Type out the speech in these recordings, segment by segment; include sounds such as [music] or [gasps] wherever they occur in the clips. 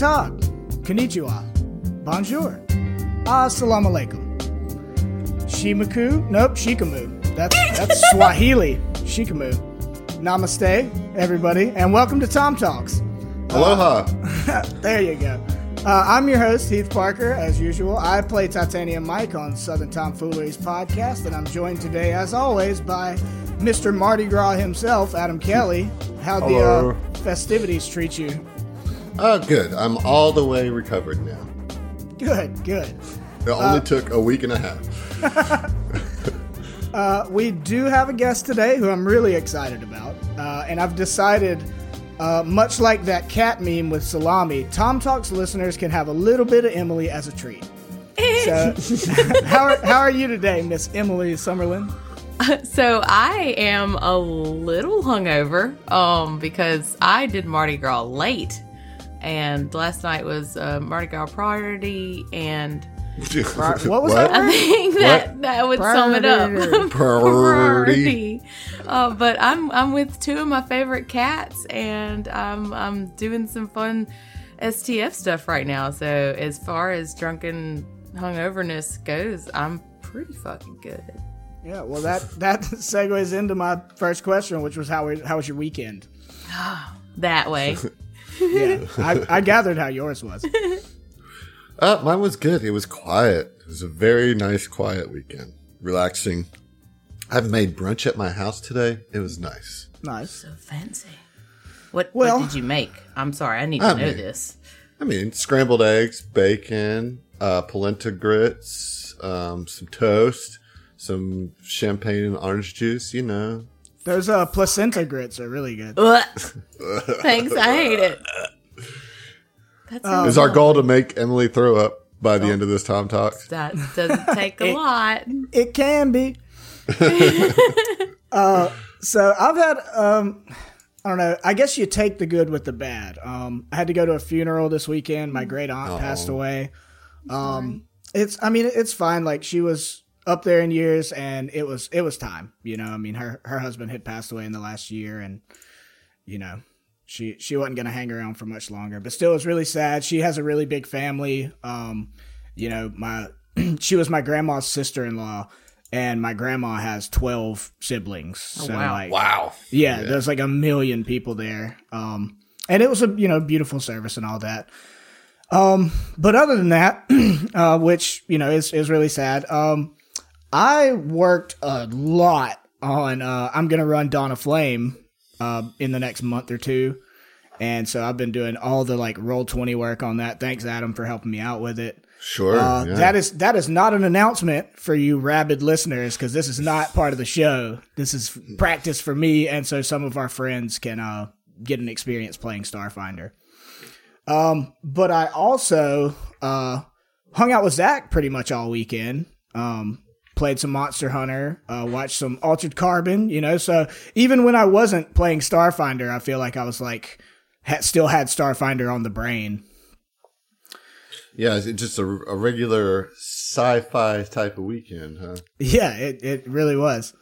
Tag. Konnichiwa. Bonjour. Assalamu alaikum. Shimaku? Nope, Shikamu. That's, that's [laughs] Swahili. Shikamu. Namaste, everybody, and welcome to Tom Talks. Aloha. [laughs] There you go. Uh, I'm your host, Heath Parker, as usual. I play Titanium Mike on Southern Tomfoolery's podcast, and I'm joined today, as always, by Mr. Mardi Gras himself, Adam Kelly. How'd the uh, festivities treat you? Oh, good. I'm all the way recovered now. Good, good. It only took a week and a half. [laughs] Uh, we do have a guest today who I'm really excited about, uh, and I've decided, uh, much like that cat meme with salami, Tom Talks listeners can have a little bit of Emily as a treat. [laughs] So, [laughs] how are, how are you today, Miss Emily Summerlin? So I am a little hungover, um, because I did Mardi Gras late, and last night was uh, Mardi Gras party, and [laughs] What was that? I think that that would sum it up. [laughs] Party. Party. Uh, but I'm I'm with two of my favorite cats, and I'm I'm doing some fun STF stuff right now. So as far as drunken hungoverness goes, I'm pretty fucking good. Yeah, well, that that segues into my first question, which was how was- how was your weekend? [gasps] That way. [laughs] Yeah, [laughs] I, I gathered how yours was. [laughs] Uh, mine was good. It was quiet. It was a very nice, quiet weekend. Relaxing. I've made brunch at my house today. It was nice. Nice. So fancy. What, Well- what did you make? I'm sorry, I need to I know mean- this. I mean, scrambled eggs, bacon, uh, polenta grits, um, some toast, some champagne and orange juice. You know, Those uh, placenta grits are really good. Thanks, I hate it. That's Oh. it's our goal to make Emily throw up by the end of this Tom Talk. that doesn't take a [laughs] lot. It can be. [laughs] uh, so I've had um, I don't know. I guess you take the good with the bad. Um, I had to go to a funeral this weekend. My great aunt passed away. Um, it's I mean it's fine. Like she was up there in years, and it was it was time. You know, I mean her her husband had passed away in the last year, and you know she she wasn't gonna hang around for much longer. But still, it was really sad. She has a really big family. Um, you know, my [clears throat] she was my grandma's sister in law, and my grandma has twelve siblings. so wow. like, Wow. yeah, there's like a million people there. Um, and it was a you know beautiful service and all that. Um, but other than that, [clears throat] uh, which you know is is really sad. Um, I worked a lot on. Uh, I'm gonna run Dawn of Flame uh, in the next month or two, and so I've been doing all the like roll twenty work on that. Thanks, Adam, for helping me out with it. Sure. Uh, yeah. That is that is not an announcement for you rabid listeners because this is not part of the show. This is practice for me, and so some of our friends can uh, get an experience playing Starfinder. Um, but I also uh, hung out with Zach pretty much all weekend. Um, played some Monster Hunter, uh, watched some Altered Carbon. You know, so even when I wasn't playing Starfinder, I feel like I was like ha- still had Starfinder on the brain. Yeah, it's just a, a regular sci-fi type of weekend, huh? Yeah, it, it really was.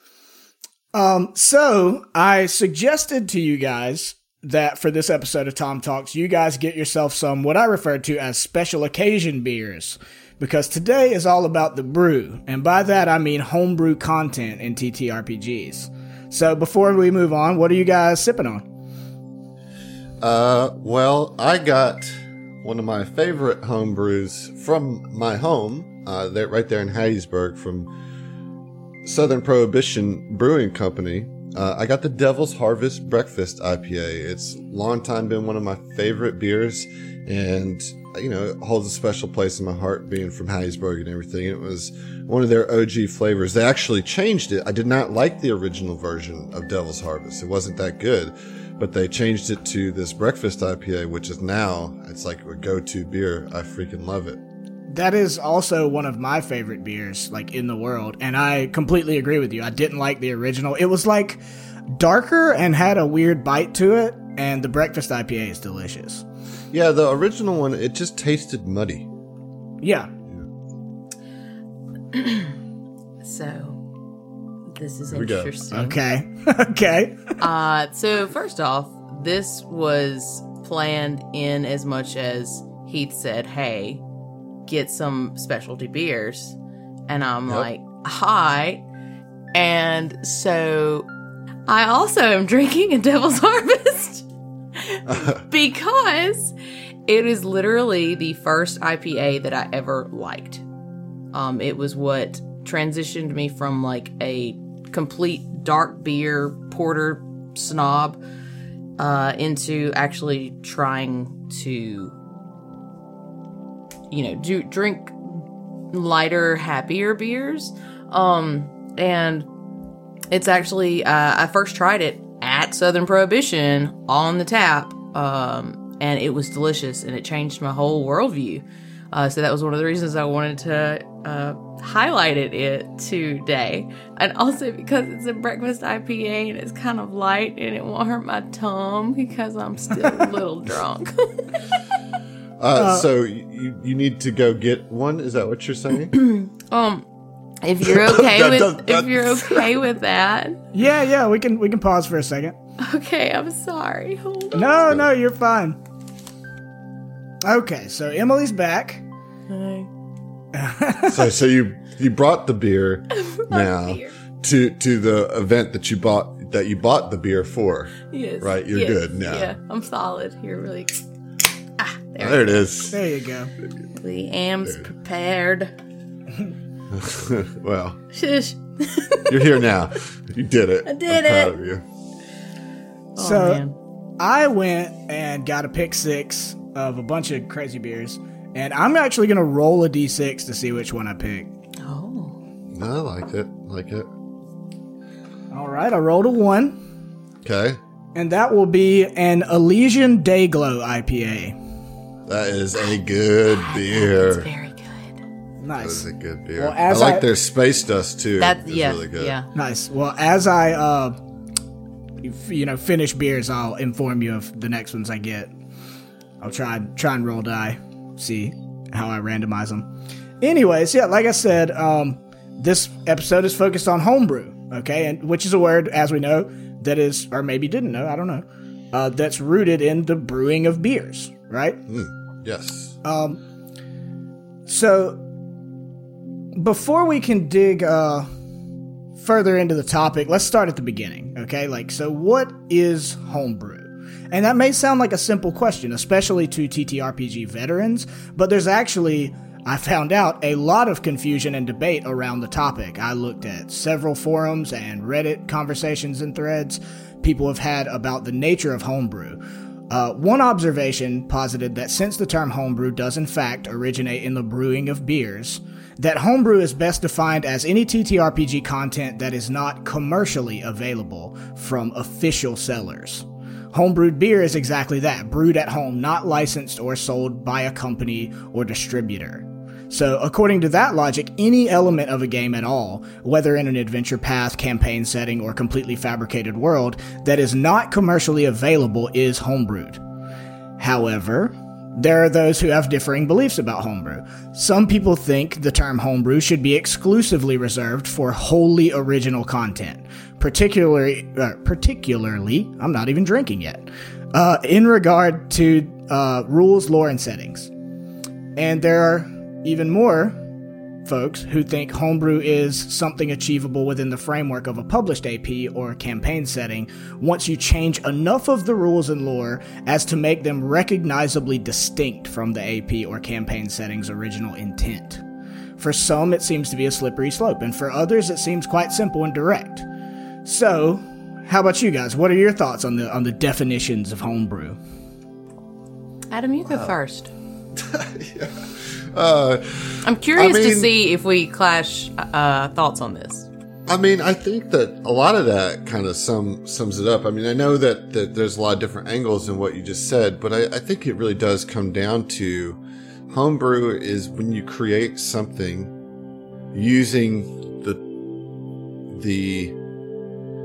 Um, so I suggested to you guys that for this episode of Tom Talks, you guys get yourself some what I refer to as special occasion beers. Because today is all about the brew, and by that I mean homebrew content in TTRPGs. So before we move on, what are you guys sipping on? Uh, well, I got one of my favorite home brews from my home, uh, there, right there in Hattiesburg from Southern Prohibition Brewing Company. Uh, I got the Devil's Harvest Breakfast IPA. It's long time been one of my favorite beers, and you know holds a special place in my heart, being from Hattiesburg and everything. It was one of their OG flavors. They actually changed it. I did not like the original version of Devil's Harvest. It wasn't that good, but they changed it to this Breakfast IPA, which is now it's like a go-to beer. I freaking love it. That is also one of my favorite beers, like in the world, and I completely agree with you. I didn't like the original. It was like darker and had a weird bite to it, and the breakfast IPA is delicious. Yeah, the original one it just tasted muddy. Yeah, [clears throat] So, this is we go. interesting. okay, [laughs] okay. Uh, so first off, this was planned in as much as Heath said, "Hey, get some specialty beers," and I'm Yep. like, "Hi," and so I also am drinking a Devil's [laughs] Harvest [laughs] because it is literally the first IPA that I ever liked. Um, it was what transitioned me from like a complete dark beer porter snob uh, into actually trying to, you know, do drink lighter, happier beers. Um, and it's actually uh, I first tried it at Southern Prohibition on the tap, um, and it was delicious, and it changed my whole worldview. Uh, so that was one of the reasons I wanted to uh, highlight it, it today, and also because it's a breakfast IPA and it's kind of light and it won't hurt my tongue because I'm still a little [laughs] drunk. [laughs] Uh, so you you need to go get one. Is that what you're saying? [clears throat] um, if you're [laughs] okay That with that- if you're [laughs] okay with that, Yeah, yeah, we can we can pause for a second. okay, I'm sorry. Hold on. No, no, you're fine. Okay, so Emily's back. so so you you brought the beer [laughs] now beer. to to the event that you bought that you bought the beer for. Yes. Right, you're yes, good now. Yeah, I'm solid. You're really. Ah, there. There it is. There you go. The am's prepared. [laughs] well, Shush. [laughs] you're here now. You did it. I did I'm it. Proud of you. Oh, So- man. I went and got a pick six of a bunch of crazy beers, and I'm actually gonna roll a d6 to see which one I pick. Oh. No, I like it. Like it. All right, I rolled a one, Okay. and that will be an Elysian Dayglow IPA. That is a good beer. It's very good. That is Nice, a good beer. Well, I like I- their space dust too. That's It's yeah, really good. yeah. nice. Well, as I uh, you know, finish beers, I'll inform you of the next ones I get. I'll try try and roll die, see how I randomize them. Anyways, yeah, like I said, um, this episode is focused on homebrew, okay, and which is a word, as we know, that is, or maybe didn't know, I don't know, uh, that's rooted in the brewing of beers, right? Yes. Um. So, before we can dig uh, further into the topic, let's start at the beginning, okay? Like, so what is homebrew? And that may sound like a simple question, especially to TTRPG veterans, but there's actually, I found out, a lot of confusion and debate around the topic. I looked at several forums and Reddit conversations and threads people have had about the nature of homebrew. Uh, one observation posited that since the term homebrew does in fact originate in the brewing of beers, that homebrew is best defined as any TTRPG content that is not commercially available from official sellers. Homebrewed beer is exactly that, brewed at home, not licensed or sold by a company or distributor. So, according to that logic, any element of a game at all, whether in an adventure path, campaign setting, or completely fabricated world, that is not commercially available is homebrewed. However, there are those who have differing beliefs about homebrew. Some people think the term homebrew should be exclusively reserved for wholly original content, particularly, uh, particularly, I'm not even drinking yet, uh, in regard to uh, rules, lore, and settings. And there are even more folks who think homebrew is something achievable within the framework of a published AP or campaign setting once you change enough of the rules and lore as to make them recognizably distinct from the AP or campaign setting's original intent. For some, it seems to be a slippery slope, and for others, it seems quite simple and direct. So, how about you guys? What are your thoughts on the on the definitions of homebrew? Adam, you go first. [laughs] [laughs] Uh, I'm curious to mean- see if we clash uh, thoughts on this. I mean, I think that a lot of that kind of sum sums it up. I mean, I know that, that there's a lot of different angles in what you just said, but I, I think it really does come down to homebrew is when you create something using the the.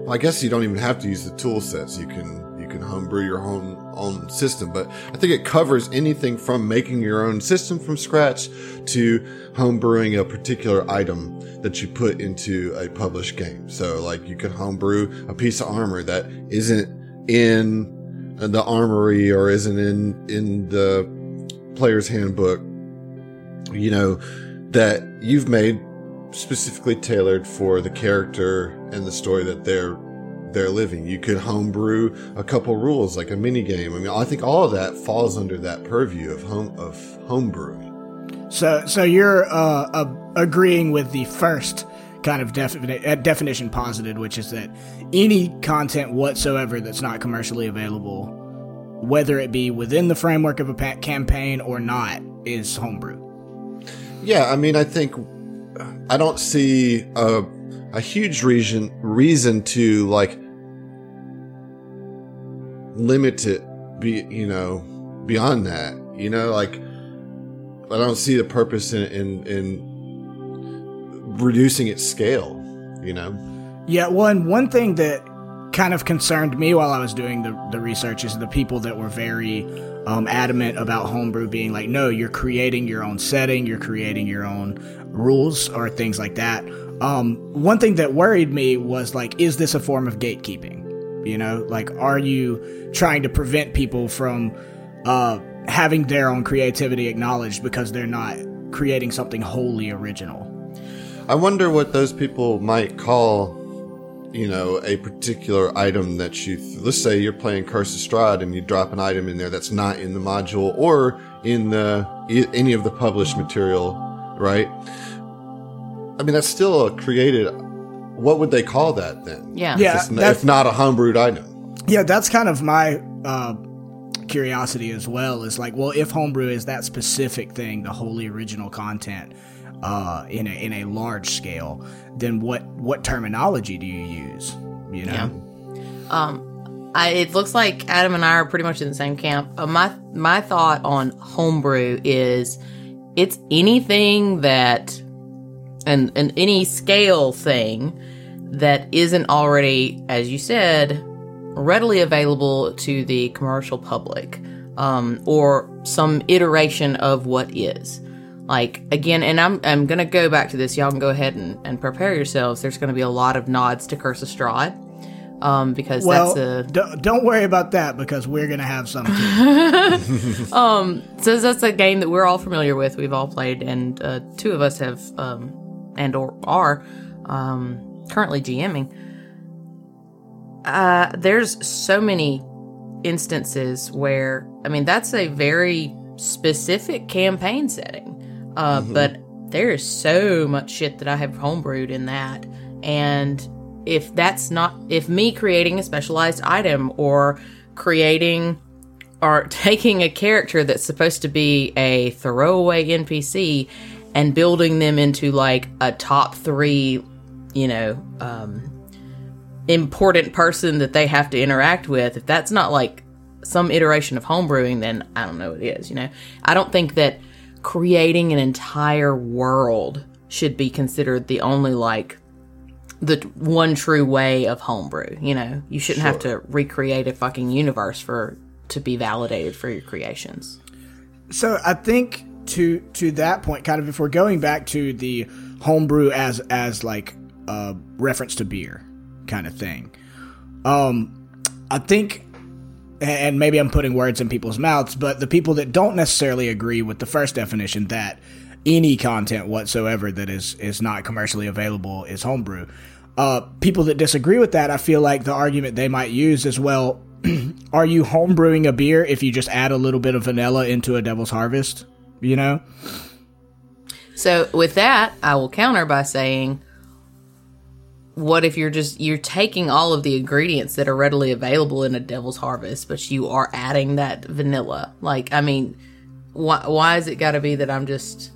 Well, I guess you don't even have to use the tool sets. You can you can homebrew your own own system, but I think it covers anything from making your own system from scratch to homebrewing a particular item that you put into a published game. So, like, you could homebrew a piece of armor that isn't in the armory or isn't in in the player's handbook. You know that you've made specifically tailored for the character and the story that they're they're living. You could homebrew a couple rules like a mini game. I mean, I think all of that falls under that purview of home of homebrewing. So, so you're uh, uh, agreeing with the first kind of defini- uh, definition posited, which is that any content whatsoever that's not commercially available, whether it be within the framework of a pa- campaign or not, is homebrew. Yeah, I mean, I think I don't see a a huge reason reason to like limit it be you know beyond that. You know like i don't see the purpose in in, in reducing its scale you know? Yeah well and one thing that kind of concerned me while i was doing the, the research is the people that were very um, adamant about homebrew being like no you're creating your own setting you're creating your own rules or things like that. Um, one thing that worried me was like is this a form of gatekeeping you know, like, are you trying to prevent people from uh, having their own creativity acknowledged because they're not creating something wholly original? I wonder what those people might call, you know, a particular item that you. Let's say you're playing Curse of Strahd and you drop an item in there that's not in the module or in the any of the published material, right? I mean, that's still a created what would they call that then? Yeah. Yeah. If, if not a homebrewed item. Yeah, that's kind of my uh, curiosity as well. Is like, well, if homebrew is that specific thing, the wholly original content uh, in a in a large scale, then what what terminology do you use? You know. Yeah. Um, I, it looks like Adam and I are pretty much in the same camp. Uh, my my thought on homebrew is it's anything that and and any scale thing that isn't already, as you said, readily available to the commercial public, um, or some iteration of what is. Like again, and I'm I'm gonna go back to this. Y'all can go ahead and, and prepare yourselves. There's gonna be a lot of nods to Curse of Strahd. Um, because well, that's a d- don't worry about that because we're gonna have some. [laughs] um, so that's a game that we're all familiar with. We've all played, and uh, two of us have um, and or are um, currently GMing, uh, there's so many instances where, I mean, that's a very specific campaign setting. Uh, mm-hmm. But there is so much shit that I have homebrewed in that. And if that's not, if me creating a specialized item or creating or [laughs] taking a character that's supposed to be a throwaway NPC and building them into like a top three you know, um, important person that they have to interact with, if that's not like some iteration of homebrewing, then I don't know what it is, you know? I don't think that creating an entire world should be considered the only like the one true way of homebrew, you know? You shouldn't sure. have to recreate a fucking universe for to be validated for your creations. So I think to to that point, kind of if we're going back to the homebrew as as like a reference to beer kind of thing. Um, I think, and maybe I'm putting words in people's mouths, but the people that don't necessarily agree with the first definition that any content whatsoever that is is not commercially available is homebrew. Uh, people that disagree with that, I feel like the argument they might use is well, [clears throat] are you homebrewing a beer if you just add a little bit of vanilla into a Devil's Harvest? You know. So with that, I will counter by saying what if you're just you're taking all of the ingredients that are readily available in a devil's harvest but you are adding that vanilla like i mean why why is it got to be that i'm just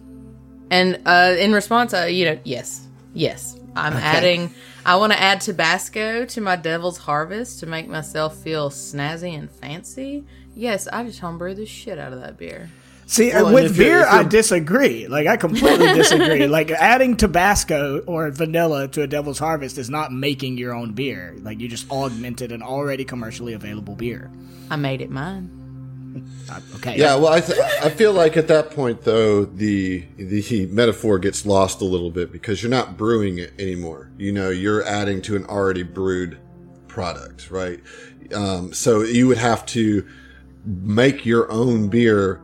and uh in response uh you know yes yes i'm okay. adding i want to add tabasco to my devil's harvest to make myself feel snazzy and fancy yes i just homebrew the shit out of that beer See, well, with beer, I disagree. Like, I completely [laughs] disagree. like, adding Tabasco or vanilla to a Devil's Harvest is not making your own beer. Like, you just augmented an already commercially available beer. I made it mine. [laughs] Uh, okay. Yeah. Well, I th- I feel like at that point though the the metaphor gets lost a little bit because you're not brewing it anymore. You know, you're adding to an already brewed product, right? Um, so you would have to make your own beer,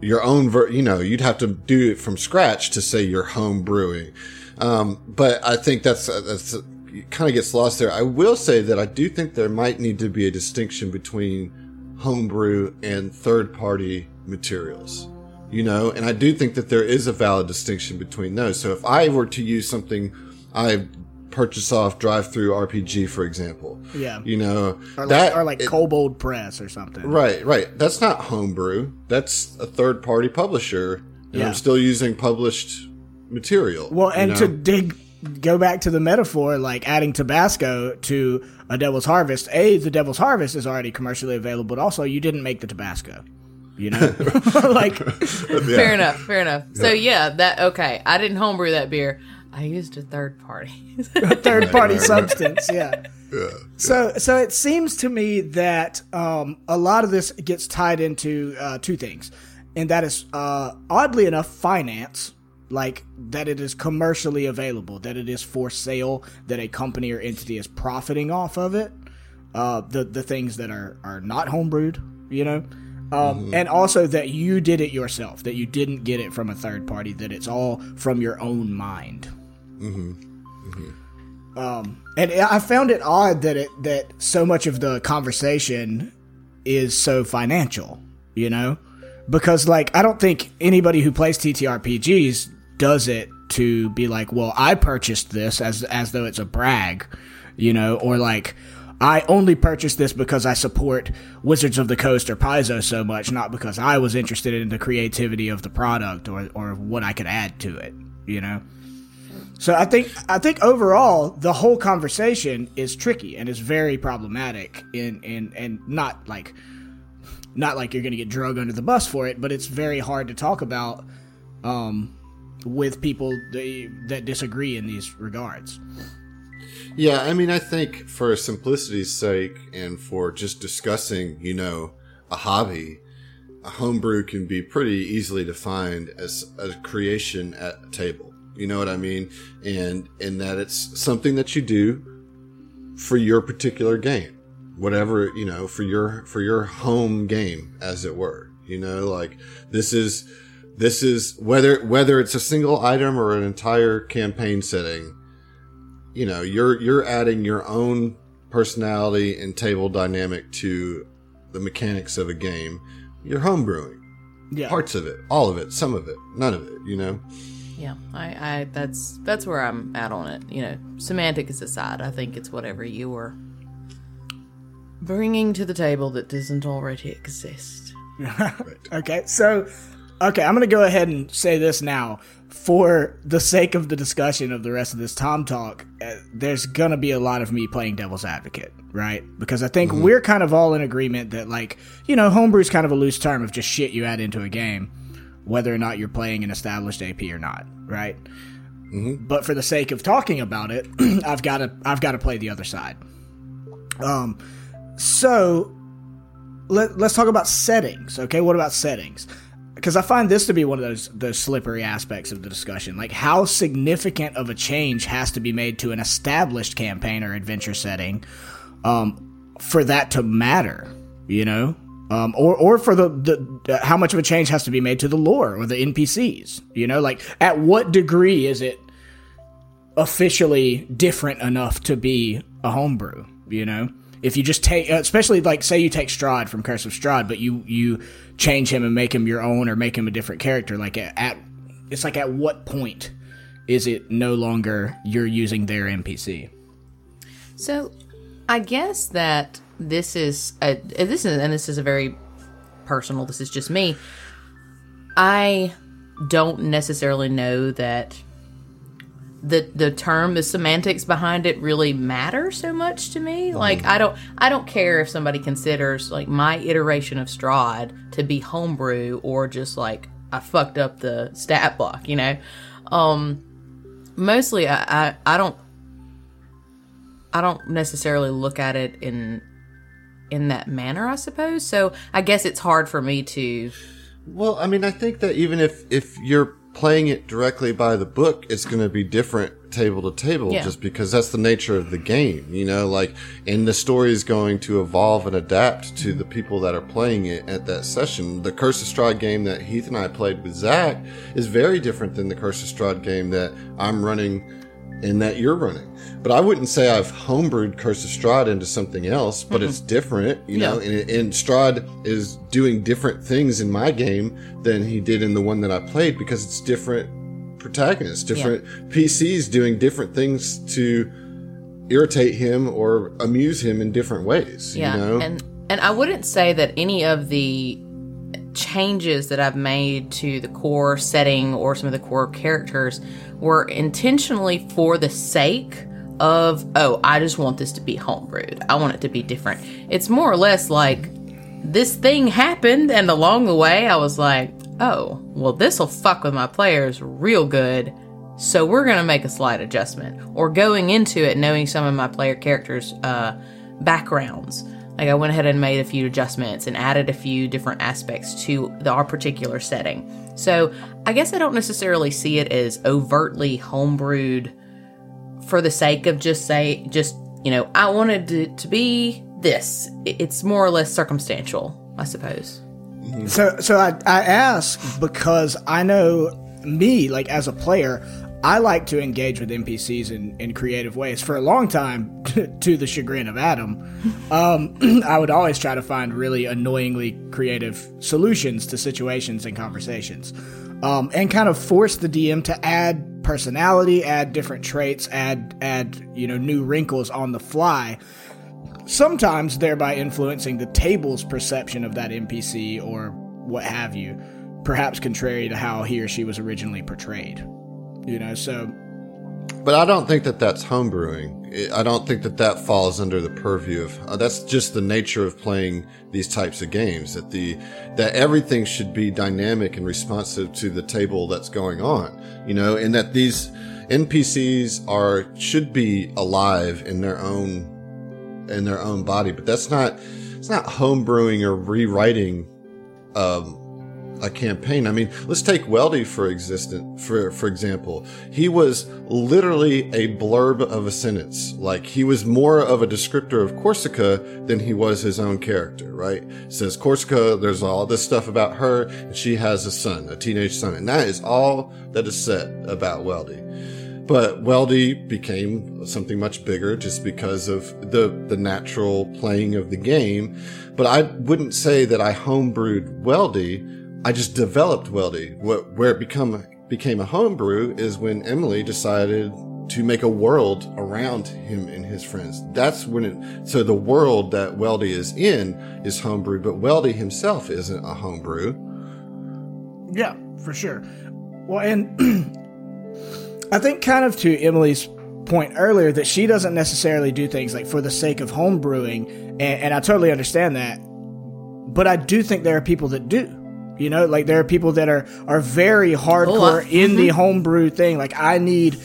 your own, ver- you know, you'd have to do it from scratch to say you're home brewing. Um, but I think that's, that's, kind of gets lost there. I will say that I do think there might need to be a distinction between homebrew and third party materials you know, and I do think that there is a valid distinction between those. So if I were to use something I purchase off DriveThruRPG, for example, yeah, you know, or like, that, or like it, Kobold Press or something, right, right. That's not homebrew. That's a third party publisher, and yeah. I'm still using published material. Well, and know? to dig go back to the metaphor, like adding Tabasco to a Devil's Harvest. A, the Devil's Harvest is already commercially available, but also you didn't make the Tabasco. You know, [laughs] [laughs] like yeah. fair enough, fair enough. So yeah, that okay. I didn't homebrew that beer. I used a third party, [laughs] a third party substance. Yeah. Yeah, so, so it seems to me that um, a lot of this gets tied into uh, two things, and that is, uh, oddly enough, finance, like that it is commercially available, that it is for sale, that a company or entity is profiting off of it. Uh, the the things that are are not homebrewed, you know, um, mm-hmm. And also that you did it yourself, that you didn't get it from a third party, that it's all from your own mind. Mm-hmm. Mm-hmm. Um, and I found it odd that it that so much of the conversation is so financial, you know, because like I don't think anybody who plays TTRPGs does it to be like, well, I purchased this as as though it's a brag, you know, or like I only purchased this because I support Wizards of the Coast or Paizo so much, not because I was interested in the creativity of the product or, or what I could add to it, you know? So I think I think overall the whole conversation is tricky and is very problematic in in and not like not like you're going to get drug under the bus for it, but it's very hard to talk about um, with people that, that disagree in these regards. Yeah, I mean, I think for simplicity's sake and for just discussing, you know, a hobby, a homebrew can be pretty easily defined as a creation at a table. You know what I mean? And in that it's something that you do for your particular game. Whatever, you know, for your for your home game as it were. You know, like this is this is whether whether it's a single item or an entire campaign setting you know, you're you're adding your own personality and table dynamic to the mechanics of a game. You're homebrewing. Yeah. Parts of it, all of it, some of it, none of it, you know. Yeah, I, I that's that's where I'm at on it. You know, semantics aside, I think it's whatever you are bringing to the table that doesn't already exist. [laughs] Okay, so okay, I'm gonna go ahead and say this now for the sake of the discussion of the rest of this Tom talk, uh, there's gonna be a lot of me playing devil's advocate, right? Because I think mm-hmm. we're kind of all in agreement that, like, you know, homebrew is kind of a loose term of just shit you add into a game, whether or not you're playing an established AP or not, right? Mm-hmm. But for the sake of talking about it, [clears throat] I've got to I've got to play the other side. Um, so let, let's talk about settings. Okay, what about settings? because I find this to be one of those those slippery aspects of the discussion. Like how significant of a change has to be made to an established campaign or adventure setting um, for that to matter, you know, um, or or for the, the how much of a change has to be made to the lore or the NPCs, you know, like at what degree is it officially different enough to be a homebrew, you know? If you just take, especially like say you take Strahd from Curse of Strahd, but you you change him and make him your own or make him a different character, like at, at it's like at what point is it no longer you're using their NPC? So, I guess that this is a, this is and this is a very personal. This is just me. I don't necessarily know that the the term the semantics behind it really matter so much to me mm-hmm. like i don't i don't care if somebody considers like my iteration of strahd to be homebrew or just like i fucked up the stat block you know um mostly i i, I don't i don't necessarily look at it in in that manner i suppose so i guess it's hard for me to well i mean i think that even if if you're playing it directly by the book it's going to be different table to table yeah. just because that's the nature of the game, you know, like, and the story is going to evolve and adapt to mm-hmm. the people that are playing it at that session. The Curse of Strahd game that Heath and I played with Zach is very different than the Curse of Strahd game that I'm running and that you're running. But I wouldn't say I've homebrewed Curse of Strahd into something else, but mm-hmm. it's different, you know, and, and Strahd is doing different things in my game than he did in the one that I played because it's different protagonists, different yeah. PCs doing different things to irritate him or amuse him in different ways. Yeah. You know? And and I wouldn't say that any of the changes that I've made to the core setting or some of the core characters were intentionally for the sake of, oh, I just want this to be homebrewed. I want it to be different. It's more or less like this thing happened, and along the way, I was like, oh, well, this will fuck with my players real good. So we're going to make a slight adjustment. Or going into it knowing some of my player characters' uh, backgrounds. Like I went ahead and made a few adjustments and added a few different aspects to the, our particular setting. So I guess I don't necessarily see it as overtly homebrewed for the sake of just say just you know I wanted it to be this. It's more or less circumstantial, I suppose. So so I I ask because I know me like as a player I like to engage with NPCs in, in creative ways. For a long time, [laughs] to the chagrin of Adam, um, [clears throat] I would always try to find really annoyingly creative solutions to situations and conversations, um, and kind of force the DM to add personality, add different traits, add add you know new wrinkles on the fly. Sometimes thereby influencing the table's perception of that NPC or what have you, perhaps contrary to how he or she was originally portrayed you know so but I don't think that that's homebrewing. I don't think that that falls under the purview of uh, that's just the nature of playing these types of games that the that everything should be dynamic and responsive to the table that's going on, you know, and that these NPCs are should be alive in their own in their own body, but that's not it's not homebrewing or rewriting um, a campaign. I mean, let's take Weldy for existent for for example. He was literally a blurb of a sentence. Like he was more of a descriptor of Corsica than he was his own character, right? Says Corsica, there's all this stuff about her, and she has a son, a teenage son, and that is all that is said about Weldy. But Weldy became something much bigger just because of the the natural playing of the game. But I wouldn't say that I homebrewed Weldy I just developed Weldy. What where it become became a homebrew is when Emily decided to make a world around him and his friends. That's when it. So the world that Weldy is in is homebrew, but Weldy himself isn't a homebrew. Yeah, for sure. Well, and [clears throat] I think kind of to Emily's point earlier that she doesn't necessarily do things like for the sake of homebrewing, and, and I totally understand that. But I do think there are people that do you know, like there are people that are are very hardcore oh, in mm-hmm. the homebrew thing. Like I need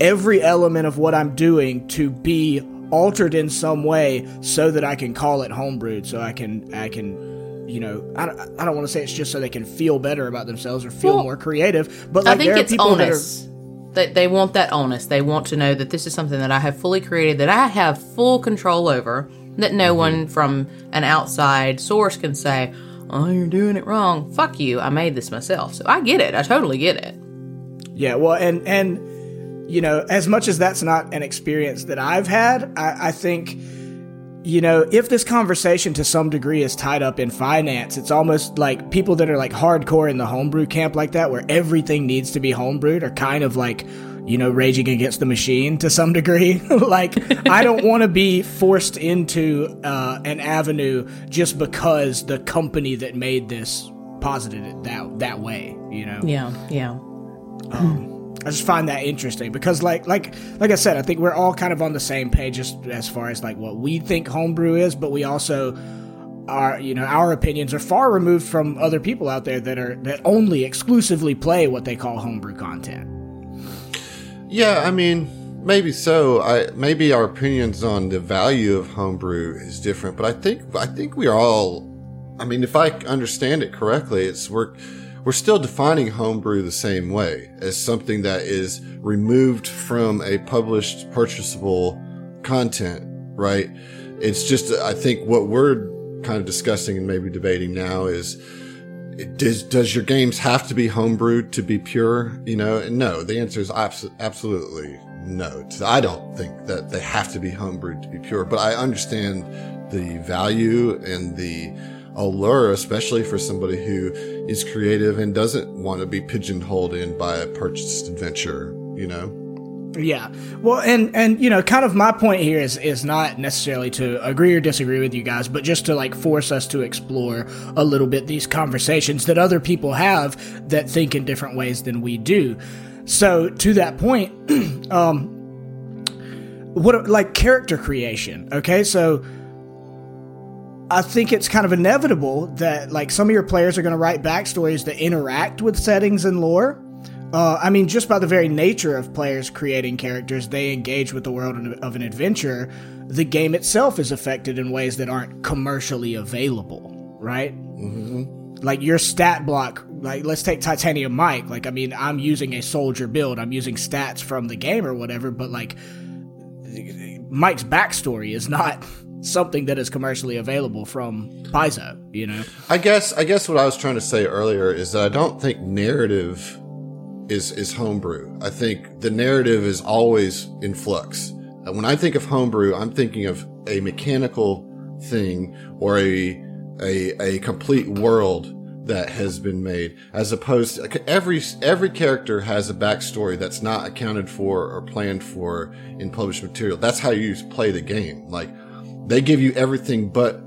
every element of what I'm doing to be altered in some way so that I can call it homebrewed. So I can I can you know I don't, I don't want to say it's just so they can feel better about themselves or feel well, more creative. But like I think there are people onus. that are they, they want that onus. They want to know that this is something that I have fully created, that I have full control over, that no mm-hmm. one from an outside source can say, oh, you're doing it wrong. Fuck you. I made this myself. So I get it. I totally get it. Yeah, well, and and you know, as much as that's not an experience that I've had, I, I think you know, if this conversation to some degree is tied up in finance, it's almost like people that are like hardcore in the homebrew camp like that, where everything needs to be homebrewed, are kind of like you know, raging against the machine to some degree. [laughs] like, I don't want to be forced into uh, an avenue just because the company that made this posited it that that way. You know? Yeah, yeah. Um, I just find that interesting because, like, like, like I said, I think we're all kind of on the same page as as far as like what we think homebrew is, but we also are you know our opinions are far removed from other people out there that are that only exclusively play what they call homebrew content. Yeah, I mean, maybe so. I maybe our opinions on the value of homebrew is different, but I think I think we are all. I mean, if I understand it correctly, it's we're we're still defining homebrew the same way as something that is removed from a published purchasable content, right? It's just, I think what we're kind of discussing and maybe debating now is, does, does your games have to be homebrewed to be pure? You know, no, the answer is abs- absolutely no. I don't think that they have to be homebrewed to be pure, but I understand the value and the allure, especially for somebody who is creative and doesn't want to be pigeonholed in by a purchased adventure, you know? Yeah. Well, and and you know, kind of my point here is is not necessarily to agree or disagree with you guys, but just to like force us to explore a little bit these conversations that other people have that think in different ways than we do. So, to that point, [clears throat] um what like character creation, okay? So I think it's kind of inevitable that like some of your players are going to write backstories that interact with settings and lore. Uh, I mean, just by the very nature of players creating characters, they engage with the world of an adventure. The game itself is affected in ways that aren't commercially available, right? Mm-hmm. Like your stat block, like let's take Titanium Mike. Like, I mean, I'm using a soldier build, I'm using stats from the game or whatever, but like Mike's backstory is not [laughs] something that is commercially available from Paizo, you know. I guess I guess what I was trying to say earlier is that I don't think narrative is is homebrew. I think the narrative is always in flux. Uh, when I think of homebrew, I'm thinking of a mechanical thing or a a a complete world that has been made as opposed to every every character has a backstory that's not accounted for or planned for in published material that's how you play the game like they give you everything but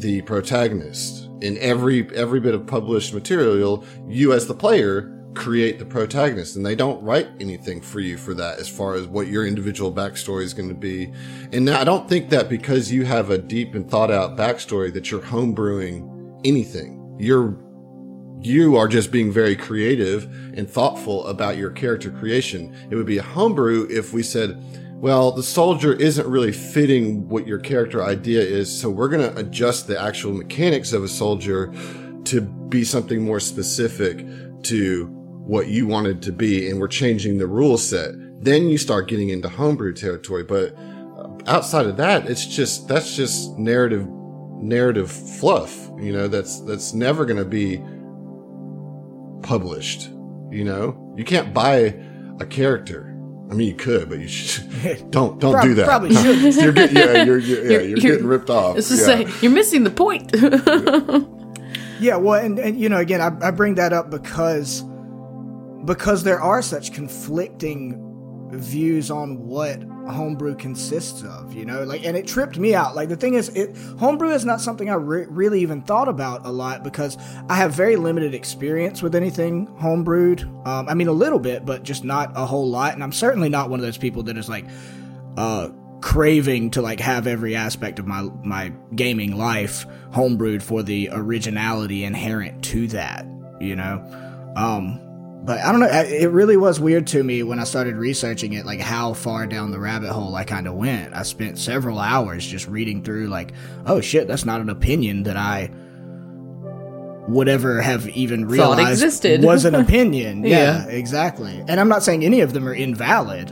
the protagonist. In every every bit of published material, you as the player create the protagonist and they don't write anything for you for that as far as what your individual backstory is going to be. And now I don't think that because you have a deep and thought out backstory that you're homebrewing anything. You're you are just being very creative and thoughtful about your character creation. It would be a homebrew if we said, well, the soldier isn't really fitting what your character idea is, so we're going to adjust the actual mechanics of a soldier to be something more specific to what you wanted to be, and we're changing the rule set. Then you start getting into homebrew territory, but uh, outside of that, it's just that's just narrative narrative fluff. You know, that's that's never going to be published. You know, you can't buy a character I mean, you could, but you should, [laughs] don't don't do that. Probably should. [laughs] you're getting, yeah, you're, you're, yeah, you're, you're getting ripped off. It's just yeah. say you're missing the point. [laughs] yeah, well, and, and you know, again, I, I bring that up because because there are such conflicting views on what homebrew consists of, you know, like, and it tripped me out. Like, the thing is, it homebrew is not something I re- really even thought about a lot because I have very limited experience with anything homebrewed. Um, I mean, a little bit, but just not a whole lot. And I'm certainly not one of those people that is like, uh, craving to like have every aspect of my my gaming life homebrewed for the originality inherent to that, you know. Um, but I don't know. It really was weird to me when I started researching it, like how far down the rabbit hole I kind of went. I spent several hours just reading through, like, oh shit, that's not an opinion that I would ever have even realized existed. was an [laughs] opinion. yeah. yeah, exactly. And I'm not saying any of them are invalid,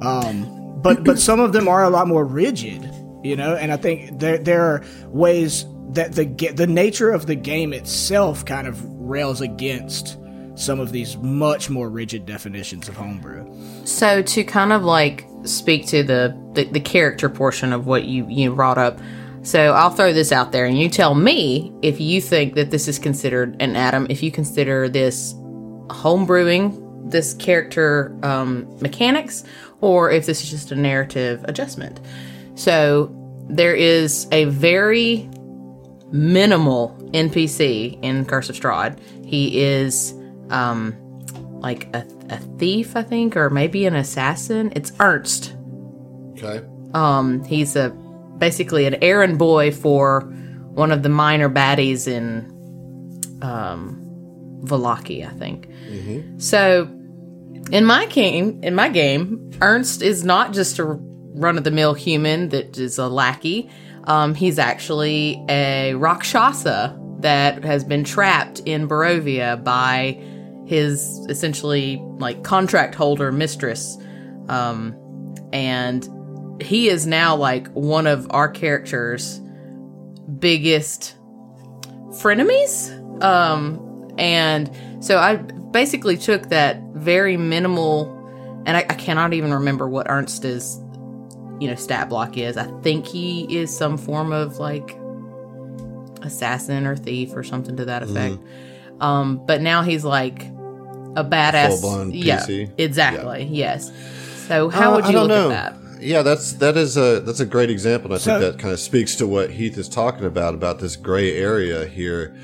um, but but [laughs] some of them are a lot more rigid, you know. And I think there there are ways that the the nature of the game itself kind of rails against some of these much more rigid definitions of homebrew. So to kind of like speak to the, the, the character portion of what you you brought up. So I'll throw this out there and you tell me if you think that this is considered an Adam, if you consider this homebrewing, this character um, mechanics, or if this is just a narrative adjustment. So there is a very minimal NPC in Curse of Strahd. He is um, like a, a thief, I think, or maybe an assassin. It's Ernst. Okay. Um, he's a basically an errand boy for one of the minor baddies in um, Vallaki, I think. Mm-hmm. So, in my game, in my game, Ernst is not just a run of the mill human that is a lackey. Um, he's actually a Rakshasa that has been trapped in Barovia by his essentially like contract holder mistress. Um, and he is now like one of our characters' biggest frenemies. Um, and so I basically took that very minimal, and I, I cannot even remember what Ernst's, you know, stat block is. I think he is some form of like assassin or thief or something to that effect. Mm. Um, but now he's like a badass. Full yeah, exactly. Yeah. Yes. So how uh, would you look know. at that? Yeah, that's that is a that's a great example. I so, think that kind of speaks to what Heath is talking about about this gray area here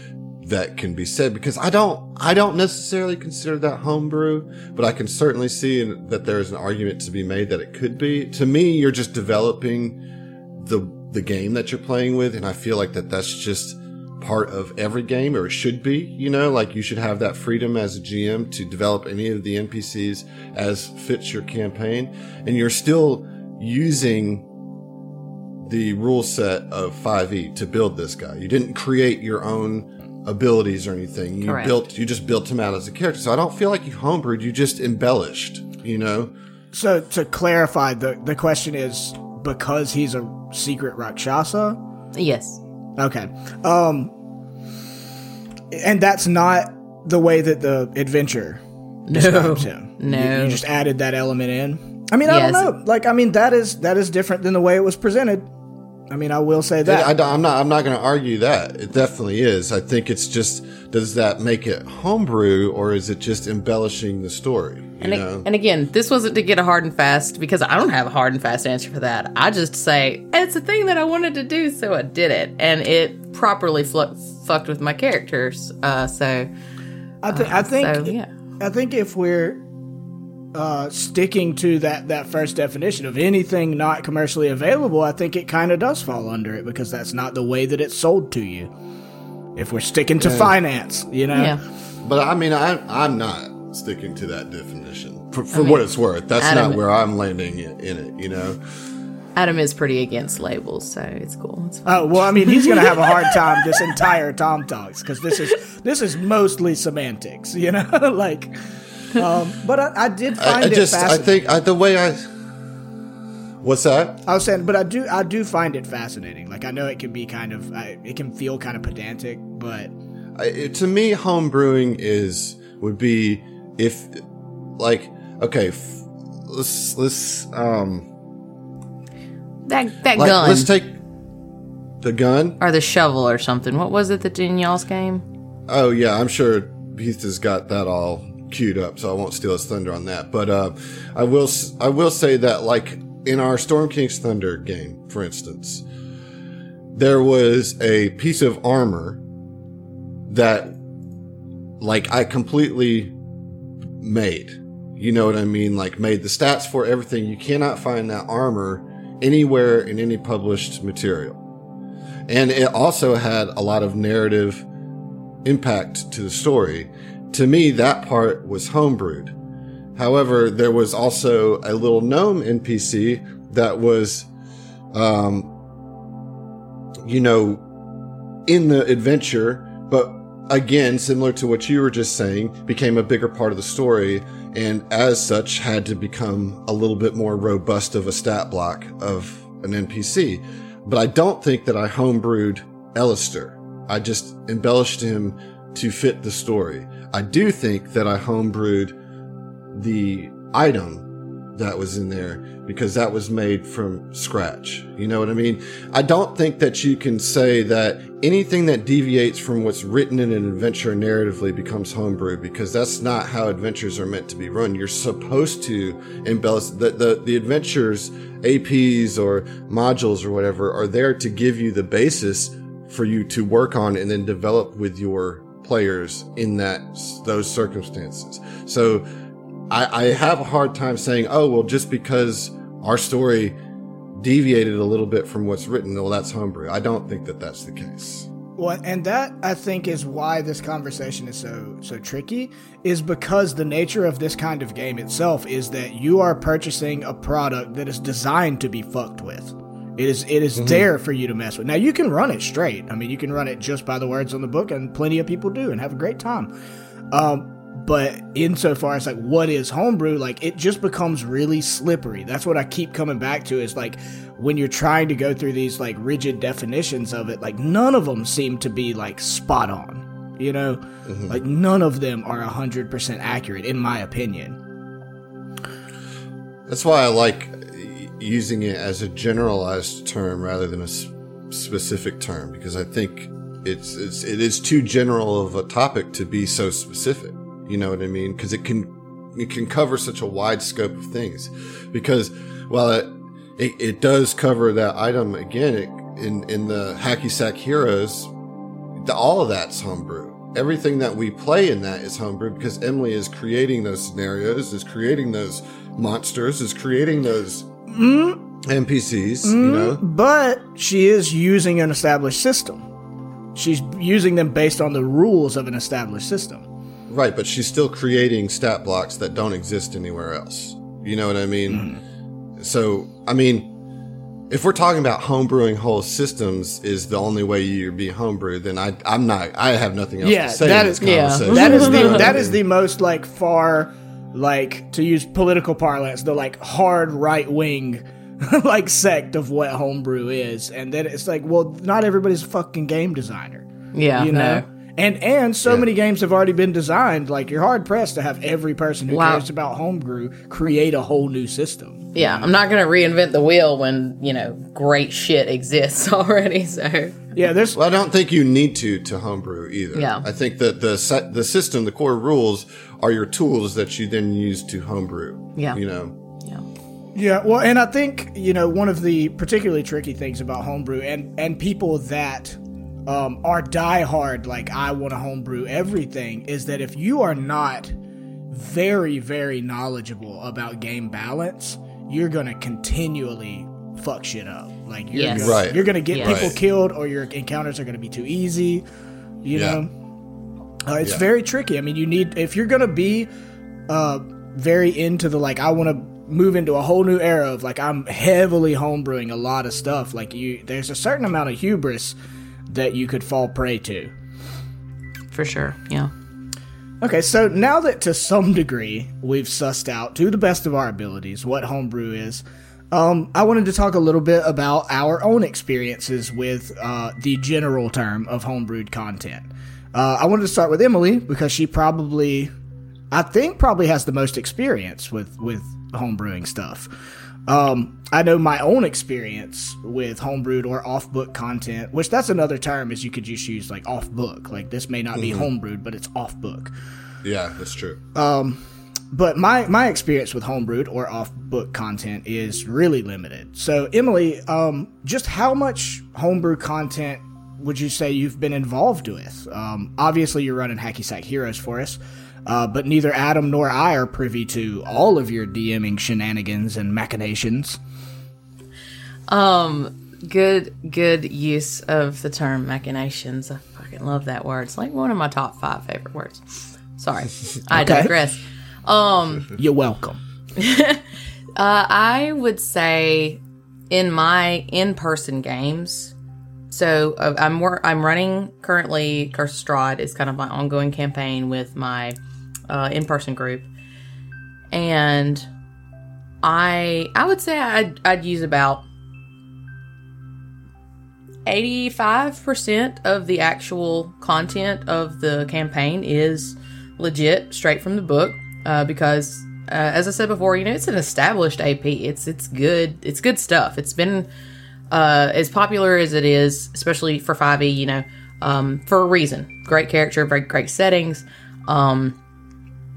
that can be said because I don't I don't necessarily consider that homebrew, but I can certainly see that there is an argument to be made that it could be. To me, you're just developing the the game that you're playing with, and I feel like that that's just part of every game, or it should be. You know, like you should have that freedom as a GM to develop any of the NPCs as fits your campaign, and you're still using the rule set of 5e to build this guy. You didn't create your own abilities or anything. You Correct. built you just built him out as a character. So I don't feel like you homebrewed, you just embellished, you know? So to clarify, the the question is because he's a secret Rakshasa? Yes. Okay. Um and that's not the way that the adventure describes no. him. No. You, you just added that element in. I mean, I don't know. Like, I mean, that is that is different than the way it was presented. I mean, I will say that. I, am not. I'm not going to argue that. It definitely is. I think it's just. Does that make it homebrew, or is it just embellishing the story? And, a, and again, this wasn't to get a hard and fast because I don't have a hard and fast answer for that. I just say it's a thing that I wanted to do, so I did it, and it properly fl- fucked with my characters. Uh, so I, th- uh, I think. So, yeah. I think if we're uh, sticking to that that first definition of anything not commercially available, I think it kind of does fall under it because that's not the way that it's sold to you. If we're sticking to yeah. finance, you know. Yeah. But I mean, I, I'm not sticking to that definition for, for I mean, what it's worth. That's Adam, not where I'm landing in, in it, you know. Adam is pretty against labels, so it's cool. It's oh well, I mean, he's going to have a hard time this entire Tom Talks because this is this is mostly semantics, you know, [laughs] like um, but I, I, did find I, I just, I think I, the way I. What's that? I was saying, but I do, I do find it fascinating. Like I know it can be kind of, it can feel kind of pedantic, but to me, home brewing is would be if, like, okay, f- let's let's um. That that like, gun. Let's take the gun or the shovel or something. What was it that in y'all's game? Oh yeah, I'm sure Heath has got that all queued up, so I won't steal his thunder on that. But uh, I will I will say that like in our Storm King's Thunder game, for instance, there was a piece of armor that like I completely made. You know what I mean? Like made the stats for everything. You cannot find that armor anywhere in any published material. And it also had a lot of narrative impact to the story to me, that part was homebrewed. However, there was also a little gnome NPC that was, um, you know, in the adventure, but again, similar to what you were just saying, became a bigger part of the story and as such had to become a little bit more robust of a stat block of an NPC. But I don't think that I homebrewed Ellister. I just embellished him to fit the story. I do think that I homebrewed the item that was in there because that was made from scratch. You know what I mean? I don't think that you can say that anything that deviates from what's written in an adventure narratively becomes homebrew because that's not how adventures are meant to be run. You're supposed to embellish the, the, the adventures, APs or modules or whatever are there to give you the basis for you to work on and then develop with your players in that those circumstances. So I, I have a hard time saying, oh well, just because our story deviated a little bit from what's written, well, that's homebrew. I don't think that that's the case. Well, and that I think is why this conversation is so so tricky is because the nature of this kind of game itself is that you are purchasing a product that is designed to be fucked with. It is it is mm-hmm. there for you to mess with. Now you can run it straight. I mean, you can run it just by the words on the book, and plenty of people do and have a great time. Um, but insofar as like what is homebrew, like it just becomes really slippery. That's what I keep coming back to. Is like when you're trying to go through these like rigid definitions of it, like none of them seem to be like spot on. You know, mm-hmm. like none of them are hundred percent accurate, in my opinion. That's why I like using it as a generalized term rather than a specific term because I think it's, it's it is too general of a topic to be so specific. You know what I mean? Because it can it can cover such a wide scope of things. Because while it it, it does cover that item again it, in in the hacky sack heroes, the, all of that's homebrew. Everything that we play in that is homebrew because Emily is creating those scenarios, is creating those monsters, is creating those mm. NPCs, mm. you mm-hmm. know. But she is using an established system. She's using them based on the rules of an established system. Right, but she's still creating stat blocks that don't exist anywhere else. You know what I mean? Mm. So, I mean, if we're talking about homebrewing whole systems is the only way you be homebrew, then I, I'm not. I have nothing else yeah, to say. That is, yeah, that is the that [laughs] is the most like far like to use political parlance, the like hard right wing [laughs] like sect of what homebrew is, and then it's like, well, not everybody's a fucking game designer. Yeah, you know. No. And and so yeah. many games have already been designed. Like you're hard pressed to have every person who wow. cares about homebrew create a whole new system. Yeah, I'm not going to reinvent the wheel when you know great shit exists [laughs] already. So yeah, there's. Well, I don't think you need to to homebrew either. Yeah, I think that the the system, the core rules, are your tools that you then use to homebrew. Yeah, you know. Yeah. Yeah, well, and I think you know one of the particularly tricky things about homebrew and and people that um, are diehard, like I want to homebrew everything, is that if you are not very, very knowledgeable about game balance, you're gonna continually fuck shit up. Like you're yes. gonna, right. you're gonna get yes. people right. killed, or your encounters are gonna be too easy. You yeah. know, uh, it's yeah. very tricky. I mean, you need if you're gonna be uh, very into the like, I want to move into a whole new era of like I'm heavily homebrewing a lot of stuff. Like you, there's a certain amount of hubris that you could fall prey to. For sure, yeah. Okay, so now that to some degree we've sussed out, to the best of our abilities, what homebrew is, um, I wanted to talk a little bit about our own experiences with uh, the general term of homebrewed content. Uh, I wanted to start with Emily because she probably, I think, probably has the most experience with with homebrewing stuff. Um, I know my own experience with homebrewed or off book content, which that's another term is you could just use like off book. Like this may not be mm-hmm. homebrewed, but it's off book. Yeah, that's true. Um, but my my experience with homebrewed or off book content is really limited. So Emily, um, just how much homebrew content would you say you've been involved with? Um, obviously, you're running Hacky Sack Heroes for us. Uh, but neither Adam nor I are privy to all of your DMing shenanigans and machinations. Um, good, good use of the term machinations. I fucking love that word. It's like one of my top five favorite words. Sorry, [laughs] I okay. digress. Um, [laughs] you're welcome. [laughs] uh, I would say in my in-person games. So uh, I'm I'm running currently. Curse Strahd is kind of my ongoing campaign with my uh, in-person group, and I I would say I'd, I'd use about 85% of the actual content of the campaign is legit, straight from the book. Uh, because, uh, as I said before, you know it's an established AP. It's it's good. It's good stuff. It's been uh, as popular as it is, especially for 5e. You know, um, for a reason. Great character, very great settings. Um,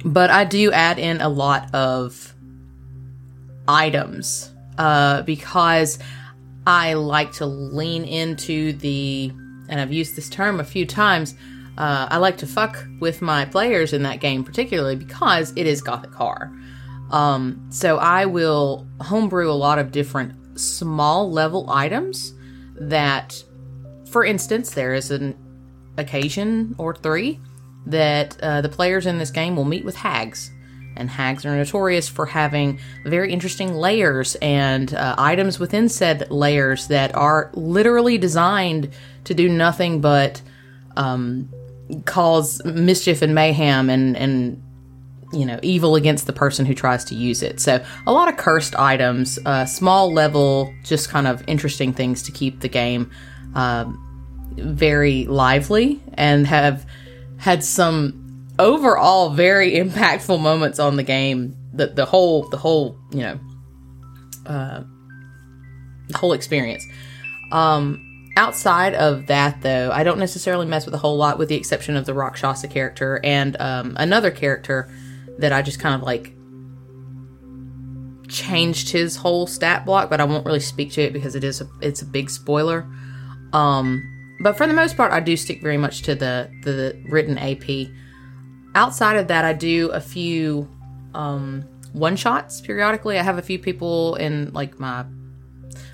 but I do add in a lot of items uh, because I like to lean into the, and I've used this term a few times. Uh, I like to fuck with my players in that game, particularly because it is Gothic horror. Um, so I will homebrew a lot of different small level items that, for instance, there is an occasion or three that uh, the players in this game will meet with hags. and hags are notorious for having very interesting layers and uh, items within said layers that are literally designed to do nothing but um, cause mischief and mayhem and and you know evil against the person who tries to use it. So a lot of cursed items, uh, small level, just kind of interesting things to keep the game uh, very lively and have had some overall very impactful moments on the game. The the whole the whole you know uh, the whole experience. Um, outside of that, though, I don't necessarily mess with a whole lot, with the exception of the Rakshasa character and um, another character that I just kind of like changed his whole stat block, but I won't really speak to it because it is a, it's a big spoiler. Um, but for the most part, I do stick very much to the the written AP. Outside of that, I do a few um, one shots periodically. I have a few people in like my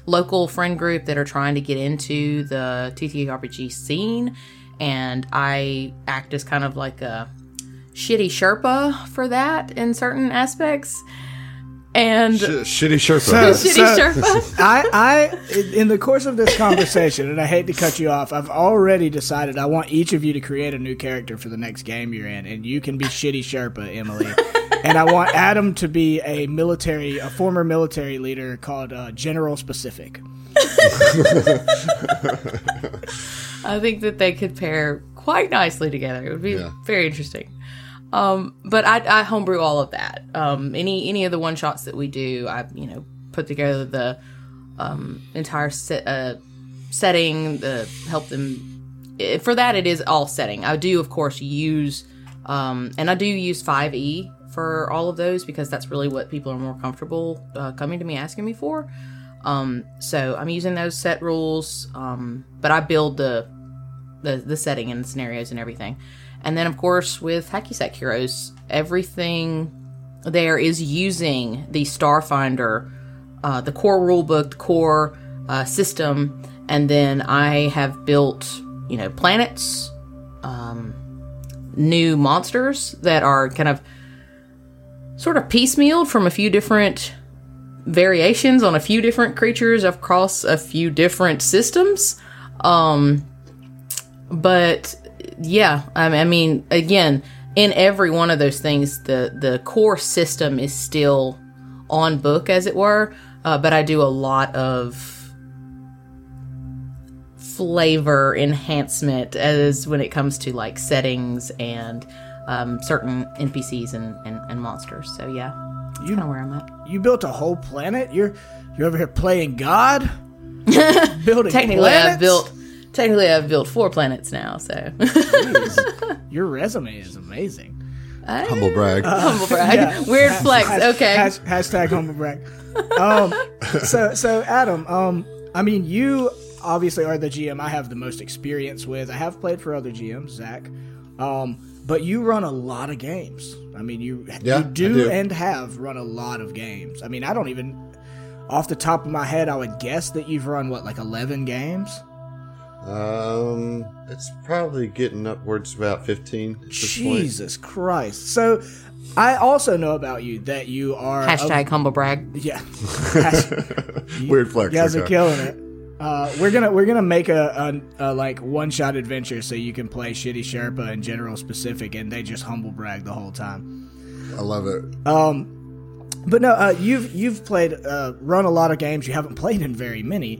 local friend group that are trying to get into the TTRPG scene, and I act as kind of like a shitty Sherpa for that in certain aspects. And Sh- shitty Sherpa. So- shitty Sherpa. [laughs] I, I, in the course of this conversation, and I hate to cut you off, I've already decided I want each of you to create a new character for the next game you're in, and you can be Shitty Sherpa, Emily. [laughs] and I want Adam to be a military, a former military leader called uh, General Specific. [laughs] I think that they could pair quite nicely together. It would be Yeah. very interesting. Um, but I, I homebrew all of that. Um, any any of the one shots that we do, I you know put together the um, entire set, uh, setting, the help them. eh, For that, it is all setting. I do, of course, use um, and I do use five E for all of those because that's really what people are more comfortable uh, coming to me asking me for. Um, so I'm using those set rules, um, but I build the, the the setting and the scenarios and everything. And then of course with Hacky Sack Heroes, everything there is using the Starfinder, uh, the core rulebook, the core uh, system, and then I have built you know planets, um, new monsters that are kind of sort of piecemealed from a few different variations on a few different creatures across a few different systems. Um, but yeah, I I mean, again, in every one of those things, the the core system is still on book, as it were. Uh, but I do a lot of flavor enhancement as when it comes to like settings and um, certain NPCs and, and, and monsters. So yeah, that's kind of where I'm at. You built a whole planet. You're you're over here playing God. [laughs] Building Technically, I've built. Technically, I've built four planets now. So Jeez. [laughs] Your resume is amazing. Humble brag. [laughs] humble brag. Yeah. Weird Hash- flex. hash- okay. hash- hashtag humble brag. Um, [laughs] so so Adam, um, I mean you obviously are the GM I have the most experience with. I have played for other GMs, Zach. Um, but you run a lot of games. I mean you Yeah, you do, do. and have run a lot of games. I mean I don't even off the top of my head I would guess that you've run what like 11 games. Um, it's probably getting upwards about fifteen. At this point. Jesus Christ. So I also know about you that you are a- Hashtag humble brag. yeah. [laughs] Weird flex. You guys are killing it. Uh, we're gonna we're gonna make a, a, a like one shot adventure so you can play shitty Sherpa and General Specific and they just humble brag the whole time. I love it. Um, but no, uh, you've you've played uh, run a lot of games. You haven't played in very many.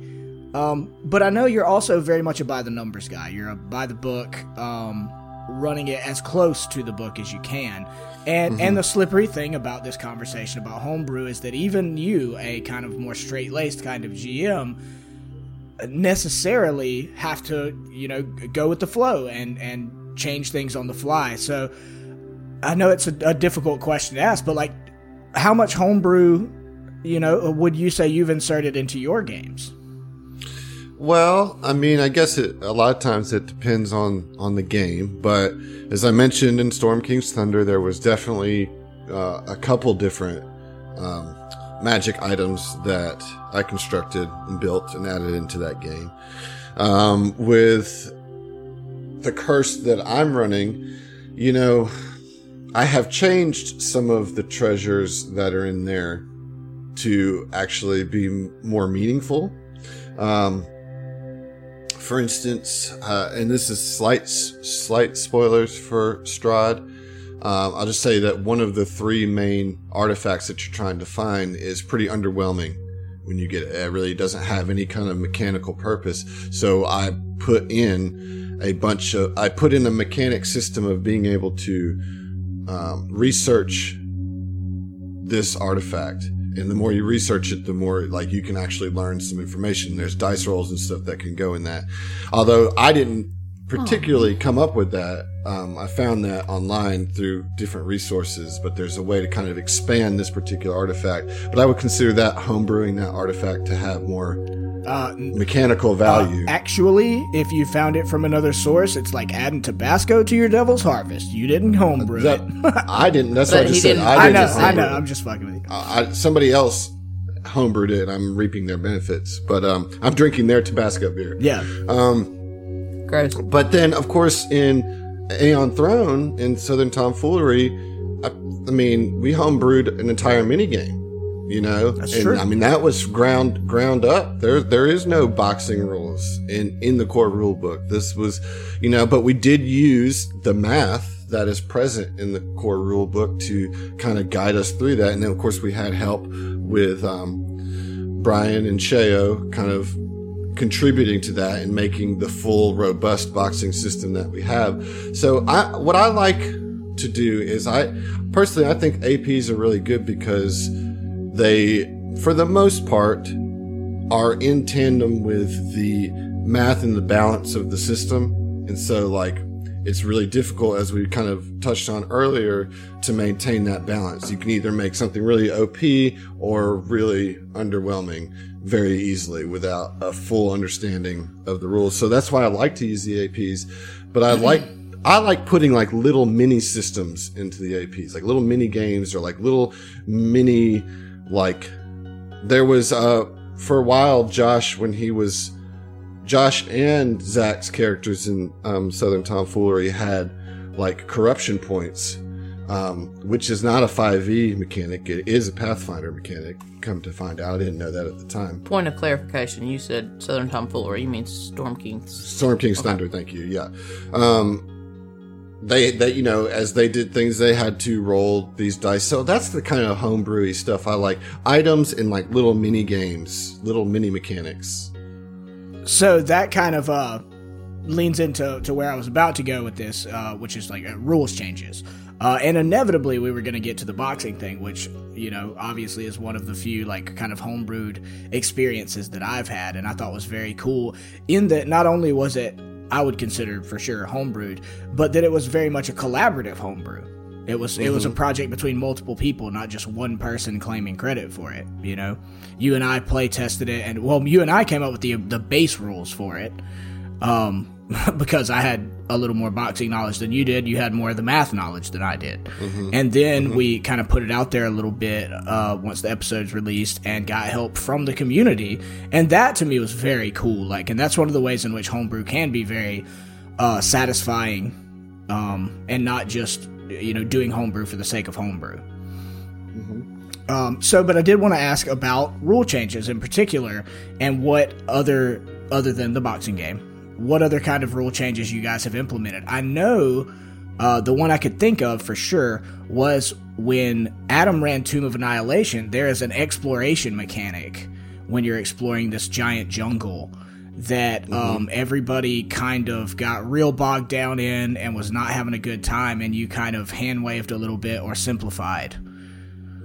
Um, but I know you're also very much a by the numbers guy. You're a by the book, um, running it as close to the book as you can. And and the slippery thing about this conversation about homebrew is that even you, a kind of more straight laced kind of GM, necessarily have to you know go with the flow and and change things on the fly. So I know it's a, a difficult question to ask, but like, how much homebrew, you know, would you say you've inserted into your games? Well, I mean, I guess it, a lot of times it depends on on the game, but as I mentioned in Storm King's Thunder, there was definitely uh, a couple different um, magic items that I constructed and built and added into that game. Um, with the curse that I'm running, you know, I have changed some of the treasures that are in there to actually be more meaningful. Um, for instance, uh, and this is slight slight spoilers for Strahd. Um, I'll just say that one of the three main artifacts that you're trying to find is pretty underwhelming when you get it. It really doesn't have any kind of mechanical purpose. So I put in a bunch of, I put in a mechanic system of being able to um, research this artifact and the more you research it, the more like you can actually learn some information. There's dice rolls and stuff that can go in that. Although I didn't particularly oh. come up with that. Um, I found that online through different resources, but there's a way to kind of expand this particular artifact. But I would consider that homebrewing that artifact to have more uh, mechanical uh, value. Uh, actually, if you found it from another source, it's like adding Tabasco to your Devil's Harvest. You didn't homebrew that, it. [laughs] I didn't. That's what I just said. I, I know. I know. I'm just fucking with you. I, somebody else homebrewed it. I'm reaping their benefits, but um, I'm drinking their Tabasco beer. Yeah. Um, Gross. But then, of course, in Aeon Throne in Southern Tomfoolery, I, I mean, we homebrewed an entire minigame. You know, That's and true. I mean that was ground ground up. There there is no boxing rules in in the core rule book. This was, you know, but we did use the math that is present in the core rule book to kind of guide us through that. And then of course we had help with um, Brian and Sheo kind of contributing to that and making the full robust boxing system that we have. So I, what I like to do is I personally, I think APs are really good because they, for the most part, are in tandem with the math and the balance of the system. And so like, it's really difficult, as we kind of touched on earlier, to maintain that balance. You can either make something really OP or really underwhelming very easily without a full understanding of the rules. So that's why I like to use the APs, but I like I like putting like little mini systems into the APs, like little mini games or like little mini like there was uh for a while Josh when he was Josh and Zach's characters in um, Southern Tomfoolery had like corruption points um, which is not a 5e mechanic. It is a Pathfinder mechanic. Come to find out, I didn't know that at the time. Point of clarification: You said Southern Tomfoolery. You mean Storm King's Storm King's okay. Thunder. Thank you. Yeah. Um, they, they, you know, as they did things, they had to roll these dice. So that's the kind of homebrewy stuff I like. Items and like little mini games, little mini mechanics. So that kind of uh, leans into to where I was about to go with this, uh, which is like uh, rules changes. Uh, and inevitably, we were going to get to the boxing thing, which, you know, obviously is one of the few, like, kind of homebrewed experiences that I've had, and I thought was very cool. In that, not only was it, I would consider for sure homebrewed, but that it was very much a collaborative homebrew. It was mm-hmm. it was a mm-hmm. project between multiple people, not just one person claiming credit for it. You know, you and I play tested it, and well, you and I came up with the the base rules for it. Um, [laughs] because I had a little more boxing knowledge than you did. You had more of the math knowledge than I did. Mm-hmm. And then mm-hmm. we kind of put it out there a little bit uh, once the episode's released and got help from the community. And that to me was very cool. Like, and that's one of the ways in which homebrew can be very uh, satisfying um, and not just, you know, doing homebrew for the sake of homebrew. Mm-hmm. Um, so, but I did want to ask about rule changes in particular and what other, other than the boxing game, what other kind of rule changes you guys have implemented. I know uh, the one I could think of for sure was when Adam ran Tomb of Annihilation, there is an exploration mechanic when you're exploring this giant jungle that mm-hmm. um, everybody kind of got real bogged down in and was not having a good time, and you kind of hand waved a little bit or simplified.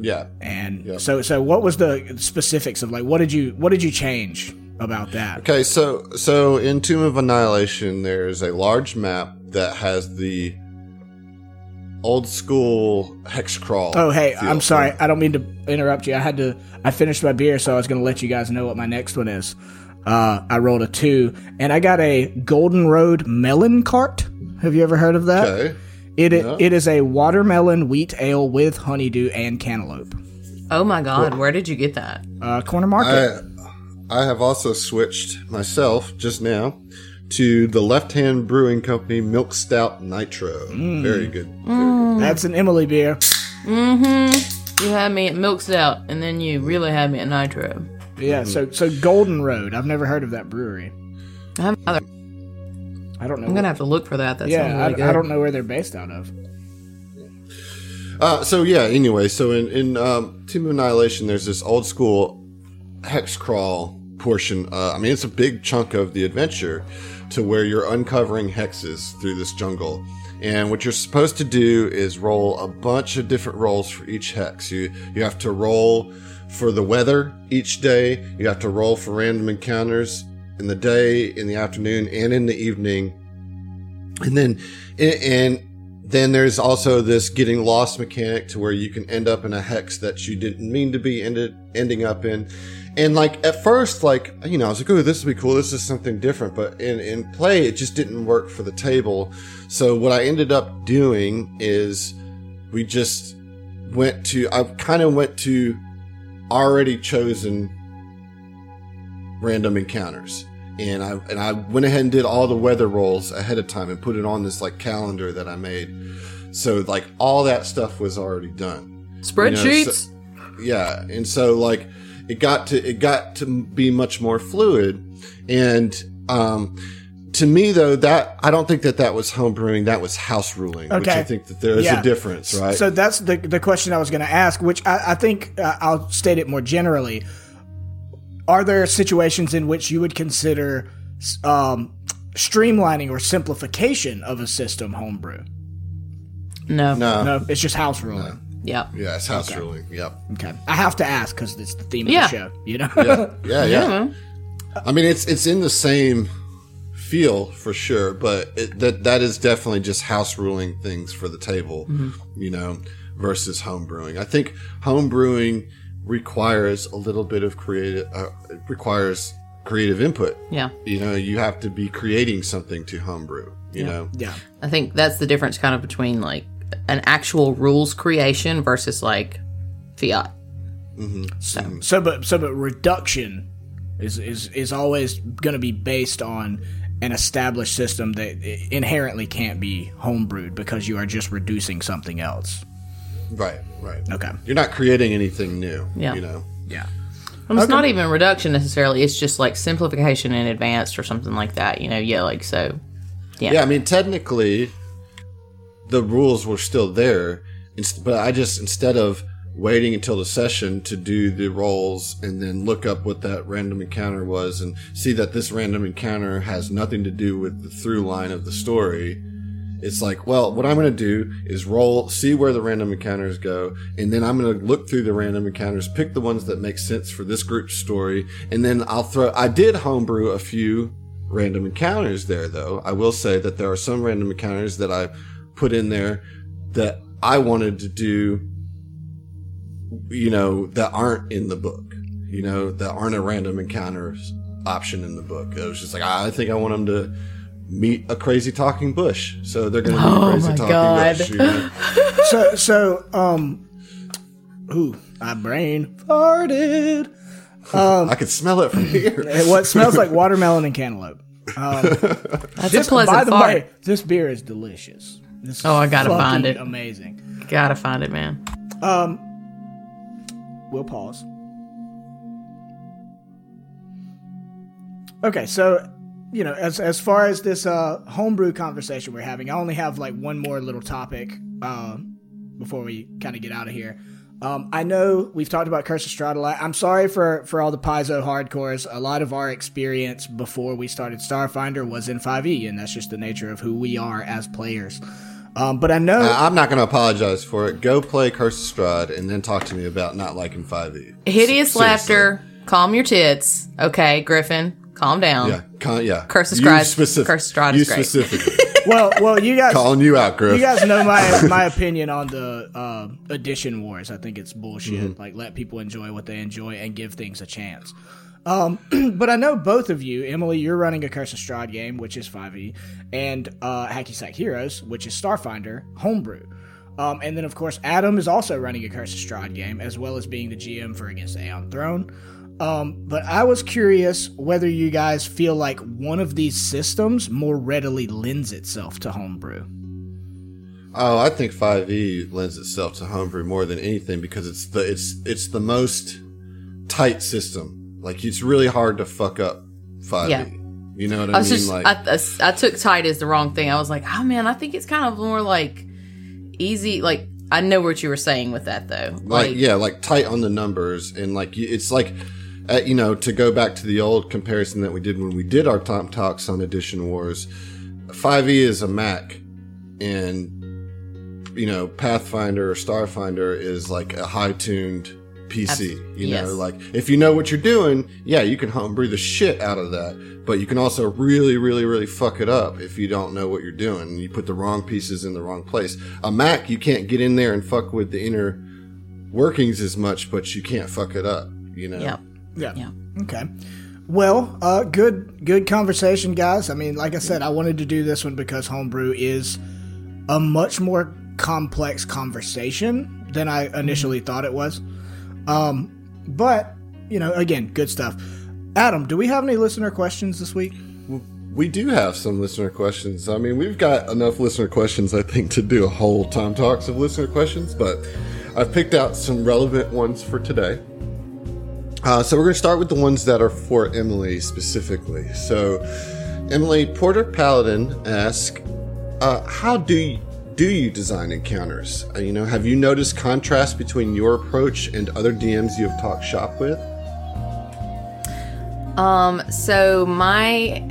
Yeah. And yep. so, so what was the specifics of like what did you what did you change about that. Okay, so so in Tomb of Annihilation, there's a large map that has the old school hex crawl. Oh, hey, I'm sorry. I don't mean to interrupt you. I had to. I finished my beer, so I was going to let you guys know what my next one is. Uh, I rolled a two, and I got a Golden Road melon cart. Have you ever heard of that? Okay. It yeah. it is a watermelon wheat ale with honeydew and cantaloupe. Oh my god, where did you get that? Uh, corner market. I, I have also switched myself just now to the Left Hand Brewing Company Milk Stout Nitro. Very good. Very good. That's an Emily beer. Mm-hmm. You had me at Milk Stout, and then you really had me at Nitro. Yeah, so so Golden Road. I've never heard of that brewery. I have either. I don't know. I'm gonna have to look for that. That yeah, sounds I, good. I don't know where they're based out of. Uh, so yeah. Anyway, so in in um, Tomb of Annihilation, there's this old school hex crawl portion. Uh, I mean, it's a big chunk of the adventure to where you're uncovering hexes through this jungle. And what you're supposed to do is roll a bunch of different rolls for each hex. You you have to roll for the weather each day. You have to roll for random encounters in the day, in the afternoon, and in the evening. And then and then there's also this getting lost mechanic to where you can end up in a hex that you didn't mean to be ended ending up in. And like at first, like you know, I was like, "Oh, this would be cool. This is something different." But in in play, it just didn't work for the table. So what I ended up doing is we just went to. I kind of went to already chosen random encounters, and I and I went ahead and did all the weather rolls ahead of time and put it on this like calendar that I made. So like all that stuff was already done. Spreadsheets. so- yeah and so like it got to it got to be much more fluid and um to me though that i don't think that that was homebrewing that was house ruling okay. which i think that there's Yeah. a difference right So that's the the question I was going to ask, which I, I think uh, I'll state it more generally. Are there situations in which you would consider um, streamlining or simplification of a system homebrew? no. no, No, it's just house ruling. Yeah. yeah it's house ruling yep Okay, I have to ask because it's the theme Yeah. of the show. You know, [laughs] yeah yeah yeah man. i mean it's it's in the same feel for sure but it, that that is definitely just house ruling things for the table you know versus home brewing i think home brewing requires a little bit of creative uh, requires creative input Yeah. you know you have to be creating something to homebrew you know yeah. I think that's the difference kind of between like an actual rules creation versus like fiat. Mm-hmm. Mm-hmm. So, but so, but reduction is is is always going to be based on an established system that inherently can't be homebrewed because you are just reducing something else. right right Okay. you're not creating anything new Yeah. you know Yeah. And it's not even reduction necessarily. It's just like simplification in advanced or something like that. You know, yeah, like so. Yeah. yeah i mean technically the rules were still there but i just instead of waiting until the session to do the rolls and then look up what that random encounter was and see that this random encounter has nothing to do with the through line of the story it's like well what i'm going to do is roll see where the random encounters go and then i'm going to look through the random encounters pick the ones that make sense for this group's story and then i'll throw i did homebrew a few random encounters there though. I will say that there are some random encounters that i put in there that i wanted to do you know that aren't in the book you know that aren't a random encounters option in the book it was just like i think i want them to meet a crazy talking bush so they're gonna meet Oh a crazy talking God. bush you know? [laughs] So so um, ooh, my brain farted. Um, i could smell it from [laughs] here And what smells like watermelon and cantaloupe. [laughs] That's This, a pleasant by the fart. way, this beer is delicious. This Oh, I gotta find it. Amazing. Gotta find it, man. Um, We'll pause. Okay, so you know, as as far as this uh homebrew conversation we're having, I only have like one more little topic uh, before we kind of get out of here. Um, I know we've talked about Curse of Strahd a lot. I'm sorry for for all the Paizo hardcores. A lot of our experience before we started Starfinder was in 5e, and that's just the nature of who we are as players. Um, but I know I- i'm not going to apologize for it go play curse of strahd and then talk to me about not liking 5e Hideous Seriously. laughter. Calm your tits. Okay, Griffin. Calm down. yeah con- yeah Curse of You Strahd- specific- Curse of Strahd you is great. specifically [laughs] well, well, you guys calling you out griff You guys know my [laughs] my opinion on the uh, edition wars. I think it's bullshit. Like let people enjoy what they enjoy and give things a chance. Um, [clears throat] but I know both of you, Emily, you're running a Curse of Strahd game, which is 5e, and uh, Hacky Sack Heroes, which is Starfinder homebrew. Um, and then of course Adam is also running a Curse of Strahd game, as well as being the GM for Against the Aeon Throne. Um, but I was curious whether you guys feel like one of these systems more readily lends itself to homebrew. Oh, I think 5e lends itself to homebrew more than anything because it's the it's it's the most tight system. Like it's really hard to fuck up 5e. Yeah. You know what I, I mean? Just, like I, I, I took tight as the wrong thing. I was like, oh man, I think it's kind of more like easy. Like I know what you were saying with that though. Like, like yeah, like tight on the numbers and like it's like uh, you know, to go back to the old comparison that we did when we did our top talks on Edition Wars, 5e is a Mac, and you know, Pathfinder or Starfinder is like a high tuned PC. You yes. know, like if you know what you're doing, yeah, you can homebrew the shit out of that. But you can also really, really, really fuck it up if you don't know what you're doing and you put the wrong pieces in the wrong place. A Mac, you can't get in there and fuck with the inner workings as much, but you can't fuck it up. You know. Yeah. Yeah. Yeah. Okay. Well, uh, good good conversation, guys. I mean, like I said, I wanted to do this one because homebrew is a much more complex conversation than I initially mm-hmm. thought it was. Um, but you know, again, good stuff. Adam, do we have any listener questions this week? We do have some listener questions. I mean, we've got enough listener questions, I think, to do a whole time talks of listener questions, but I've picked out some relevant ones for today. Uh, so we're going to start with the ones that are for Emily specifically. So, Emily Porter Paladin asks, uh, "How do you, do you design encounters? Uh, you know, have you noticed contrast between your approach and other DMs you have talked shop with?" Um. So my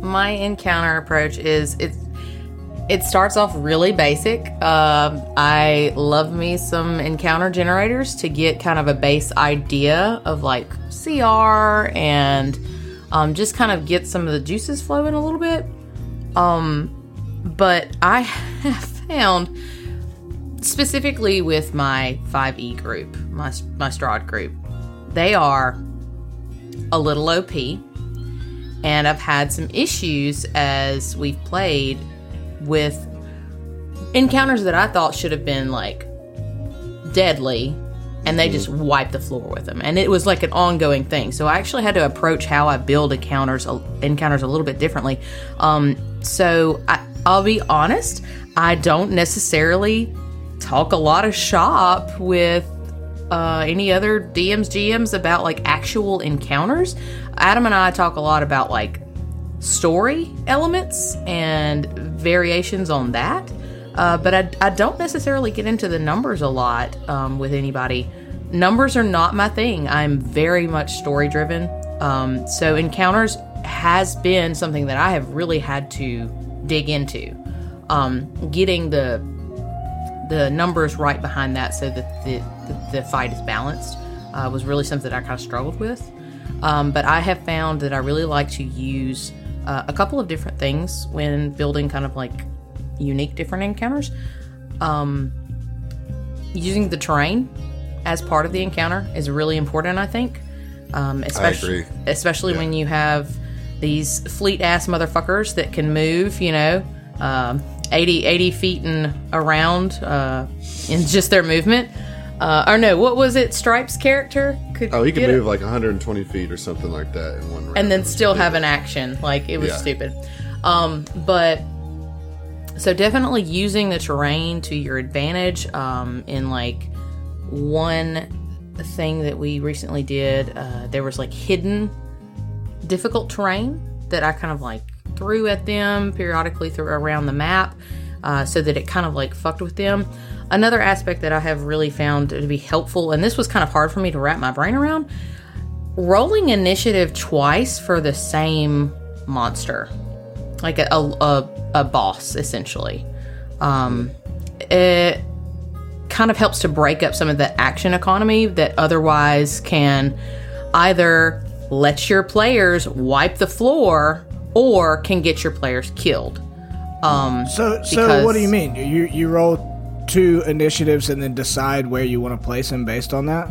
my encounter approach is it's it starts off really basic. Uh, I love me some encounter generators to get kind of a base idea of like CR and um, just kind of get some of the juices flowing a little bit. Um, but I [laughs] have found specifically with my 5e group, my, my Strahd group, they are a little OP. And I've had some issues as we've played with encounters that I thought should have been like deadly and they just wiped the floor with them. And it was like an ongoing thing. So i actually had to approach how i build encounters encounters a little bit differently. Um, so I, i'll be honest i don't necessarily talk a lot of shop with uh, any other dms gms about like actual encounters adam and i talk a lot about like story elements and variations on that. Uh, but I, I, don't necessarily get into the numbers a lot um, with anybody. Numbers are not my thing. I'm very much story driven. Um, so encounters has been something that I have really had to dig into. Um, getting the the numbers right behind that so that the, the, the fight is balanced uh, was really something that I kind of struggled with. Um, but I have found that I really like to use uh, a couple of different things when building kind of like unique different encounters. Um, using the terrain as part of the encounter is really important, I think. Um, especially especially yeah. when you have these fleet ass motherfuckers that can move, you know, um, 80, 80 feet and around uh, in just their movement. Uh, or no, what was it? Stripes character could. Oh, he could move it. like 120 feet or something like that in one round, and then still have an action. Like it was yeah. stupid. Um, but so definitely using the terrain to your advantage. Um, in like one thing that we recently did, uh, there was like hidden difficult terrain that I kind of like threw at them periodically through around the map, uh, so that it kind of like fucked with them. Another aspect that I have really found to be helpful, and this was kind of hard for me to wrap my brain around rolling initiative twice for the same monster, like a, a, a boss, essentially. Um, it kind of helps to break up some of the action economy that otherwise can either let your players wipe the floor or can get your players killed. Um, so, so what do you mean? You you roll two initiatives and then decide where you want to place them based on that?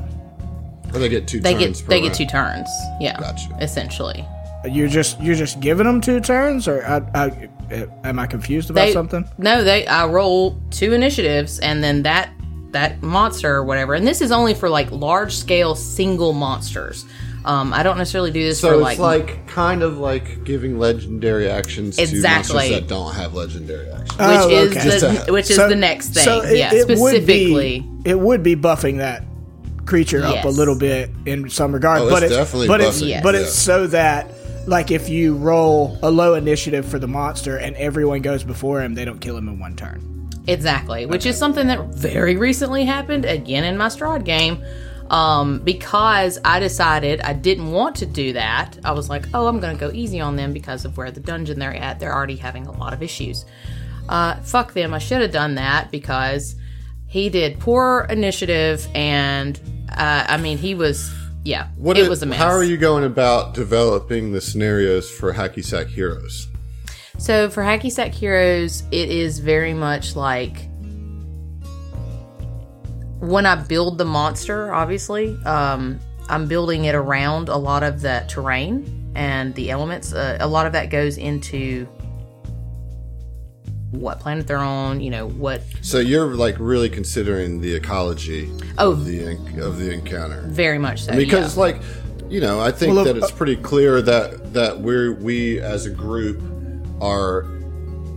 Or they get two. They get they round. get two turns. Yeah, gotcha. Essentially, you're just you're just giving them two turns, or I, I, am I confused about they, something? No, they I roll two initiatives, and then that that monster or whatever, and this is only for like large scale single monsters. Um, I don't necessarily do this So for it's like, like, kind of like giving legendary actions Exactly. to monsters that don't have legendary actions. which Oh, is okay. the Just a- which is So- the next thing. so it- yeah, it would be- specifically. it would be buffing that creature up a Yes. little bit in some regard, Oh, but it's it's definitely but it's buffing, Yes. but yeah. it's so that like if you roll a low initiative for the monster and everyone goes before him, they don't kill him in one turn. Exactly, which is something that very recently happened again in my Strahd game. Um, because I decided I didn't want to do that. I was like, oh, I'm going to go easy on them because of where the dungeon they're at. They're already having a lot of issues. Uh, fuck them. I should have done that because he did poor initiative and, uh, I mean, he was, yeah, What it was a mess. How are you going about developing the scenarios for Hacky Sack Heroes? So for Hacky Sack Heroes, it is very much like when I build the monster, obviously, um, I'm building it around a lot of the terrain and the elements. Uh, a lot of that goes into what planet they're on, you know, what So you're like really considering the ecology Oh. of the of the encounter very much so. because yeah. like you know I think Well, that uh, it's pretty clear that that we're we as a group are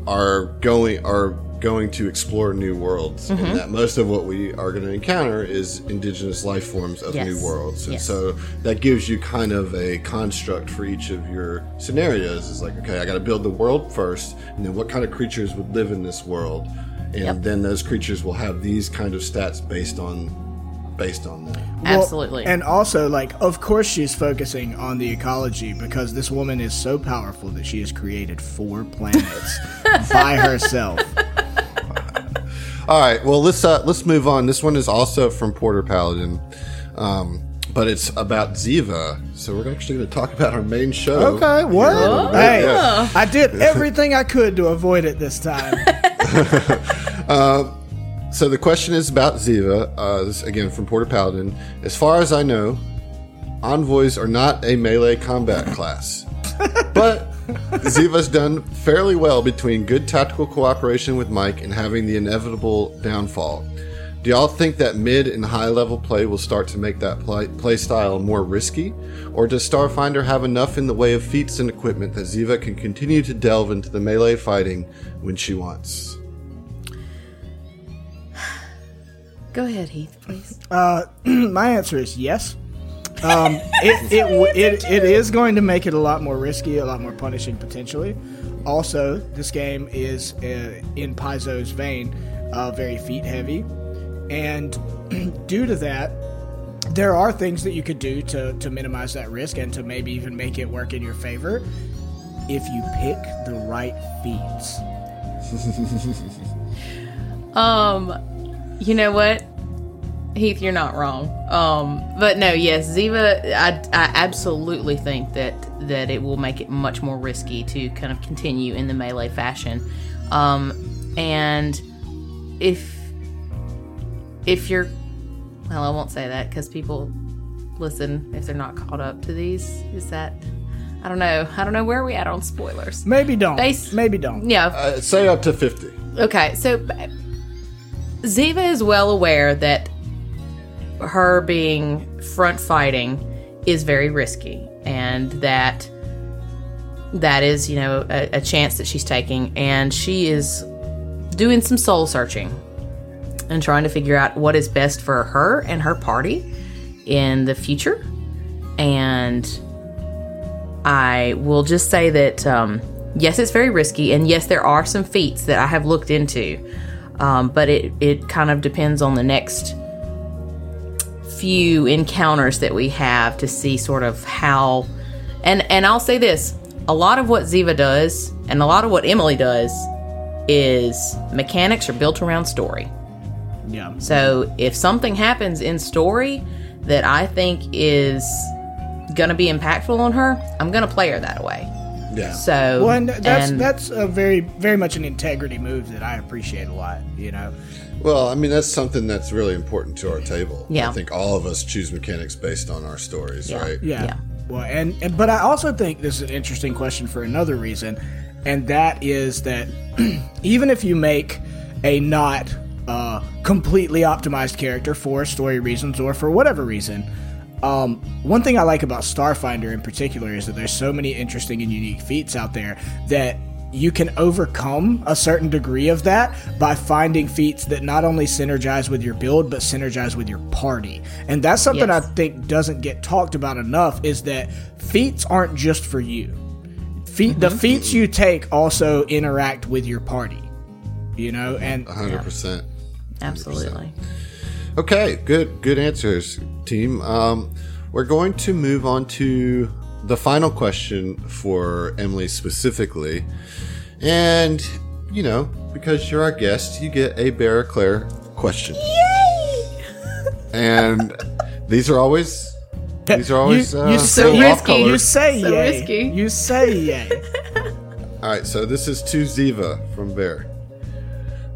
are going are going to explore new worlds Mm-hmm. and that most of what we are going to encounter is indigenous life forms of Yes. new worlds and Yes. so that gives you kind of a construct for each of your scenarios is like okay i got to build the world first and then what kind of creatures would live in this world and Yep. then those creatures will have these kind of stats based on based on that Well, Absolutely. and also, like, of course, she's focusing on the ecology because this woman is so powerful that she has created four planets [laughs] by herself. All right. Well, let's uh, let's move on. This one is also from Porter Paladin, um, but it's about Ziva. So we're actually going to talk about our main show. Okay, what? Yeah. Hey, Yeah. I did everything I could to avoid it this time. [laughs] [laughs] So the question is about Ziva. Uh, this again from Porter Paladin. As far as I know, envoys are not a melee combat class, [laughs] but Ziva's done fairly well between good tactical cooperation with Mike and having the inevitable downfall. Do y'all think that mid and high level play will start to make that play, play style more risky? Or does Starfinder have enough in the way of feats and equipment that Ziva can continue to delve into the melee fighting when she wants? Go ahead, Heath, please. Uh, [clears throat] my answer is yes. Um, [laughs] it, it, it, it is going to make it a lot more risky, a lot more punishing potentially. Also, this game is uh, in Paizo's vein, uh, very feat heavy, and [clears throat] due to that, there are things that you could do to, to minimize that risk and to maybe even make it work in your favor if you pick the right feats. [laughs] Um, you know what, Heath, you're not wrong. Um, but no, yes, Ziva, I, I absolutely think that that it will make it much more risky to kind of continue in the melee fashion. Um, and if if you're, well, I won't say that because people listen if they're not caught up to these. Is that? I don't know. I don't know where are we at on spoilers. Maybe don't. Base- Maybe don't. Yeah, Uh, say up to 50. Okay, so Ziva is well aware that her being front fighting is very risky and that that is, you know, a, a chance that she's taking and she is doing some soul searching and trying to figure out what is best for her and her party in the future. And I will just say that um, yes, it's very risky, and yes, there are some feats that I have looked into, um, but it it kind of depends on the next few encounters that we have to see sort of how. And and I'll say this: a lot of what Ziva does, and a lot of what Emily does, is mechanics are built around story. Yeah. So if something happens in story that I think is gonna be impactful on her, I'm gonna play her that way. Yeah. So Well, and that's and- that's a very very much an integrity move that I appreciate a lot. You know, Well, I mean, that's something that's really important to our table. Yeah. I think all of us choose mechanics based on our stories, Yeah. right? yeah. Yeah. Well, and, and but I also think this is an interesting question for another reason, and that is that [clears throat] even if you make a not uh, completely optimized character for story reasons or for whatever reason, Um, one thing I like about Starfinder in particular is that there's so many interesting and unique feats out there that you can overcome a certain degree of that by finding feats that not only synergize with your build but synergize with your party. And that's something yes. I think doesn't get talked about enough is that feats aren't just for you. Feat, mm-hmm. the feats you take also interact with your party. You know, and 100%. Absolutely. Okay, good good answers, team. Um, we're going to move on to the final question for Emily specifically. And, you know, because you're our guest, you get a Bear Claire question. Yay! [laughs] and these are always these are always you, uh, you say risky. You say so yay. Risky. You say yay. [laughs] All right, so this is to Ziva from Bear.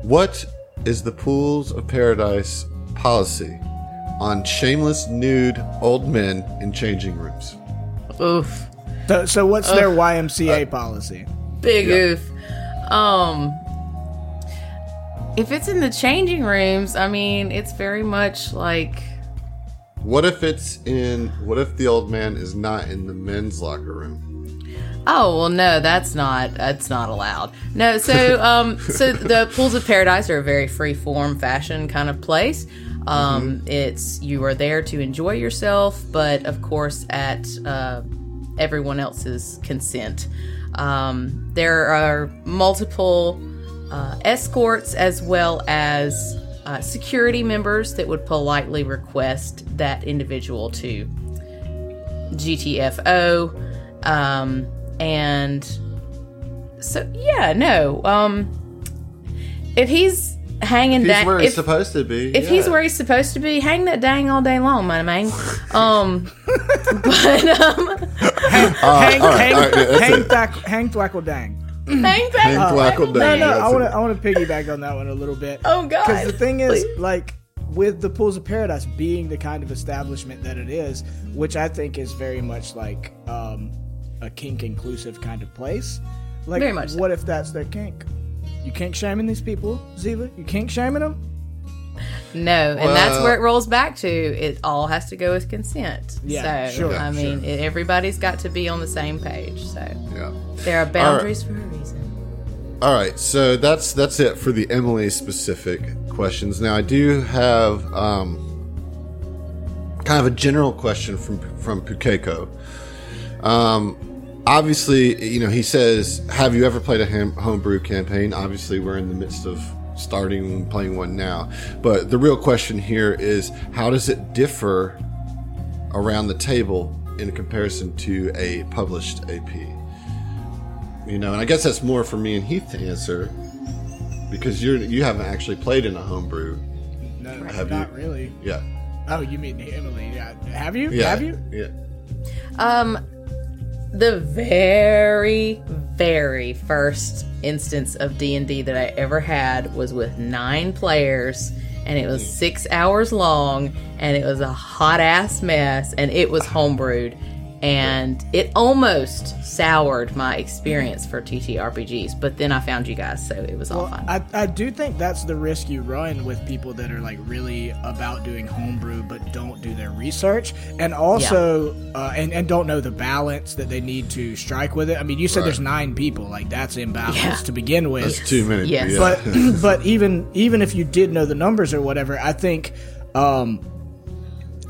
What is the Pools of Paradise policy on shameless nude old men in changing rooms? Oof. So, so what's their YMCA uh, policy? Big yeah. oof. Um, if it's in the changing rooms, I mean, it's very much like. What if it's in? What if the old man is not in the men's locker room? Oh well, no, that's not that's not allowed. No, so um, so the [laughs] pools of paradise are a very free form fashion kind of place. Um, mm-hmm. It's you are there to enjoy yourself, but of course at uh, everyone else's consent. Um, there are multiple uh, escorts as well as uh, security members that would politely request that individual to GTFO. Um, and so, yeah, no. Um, if he's hanging if he's where he's supposed to be. If yeah. he's where he's supposed to be, hang that dang all day long, my man. Um, [laughs] but um, hang, uh, [laughs] hang, right, hang, right, yeah, hang, back, hang thwackle dang. Hang back. Uh, dang. No, no, I want to, I want to piggyback on that one a little bit. Oh God! Because the thing is, Please. like, with the pools of paradise being the kind of establishment that it is, which I think is very much like um, a kink inclusive kind of place. Like, very much. What so. if that's their kink? You kink shaming these people, Ziva? You kink shaming them? No, and well, that's where it rolls back to. It all has to go with consent. Yeah, so, sure. I mean, sure. it, everybody's got to be on the same page. So yeah, there are boundaries right. for a reason. All right, so that's that's it for the Emily specific questions. Now I do have um, kind of a general question from from Pukeko. Um, obviously, you know, he says, "Have you ever played a homebrew campaign?" Obviously, we're in the midst of starting playing one now. But the real question here is, how does it differ around the table in comparison to a published AP? You know, and I guess that's more for me and Heath to answer because you're you haven't actually played in a homebrew. No, have not you? really. Yeah. Oh, you mean Emily? Yeah. Have you? Yeah. Have you? Yeah. Um, the very very first instance of d&d that i ever had was with nine players and it was six hours long and it was a hot ass mess and it was homebrewed and it almost soured my experience for TTRPGs. But then I found you guys, so it was all well, fun. I, I do think that's the risk you run with people that are like really about doing homebrew but don't do their research, and also yeah. uh, and and don't know the balance that they need to strike with it. I mean, you said right. there's nine people, like that's imbalanced yeah. to begin with. That's too many. Yes. Yeah. But [laughs] but even even if you did know the numbers or whatever, I think. Um,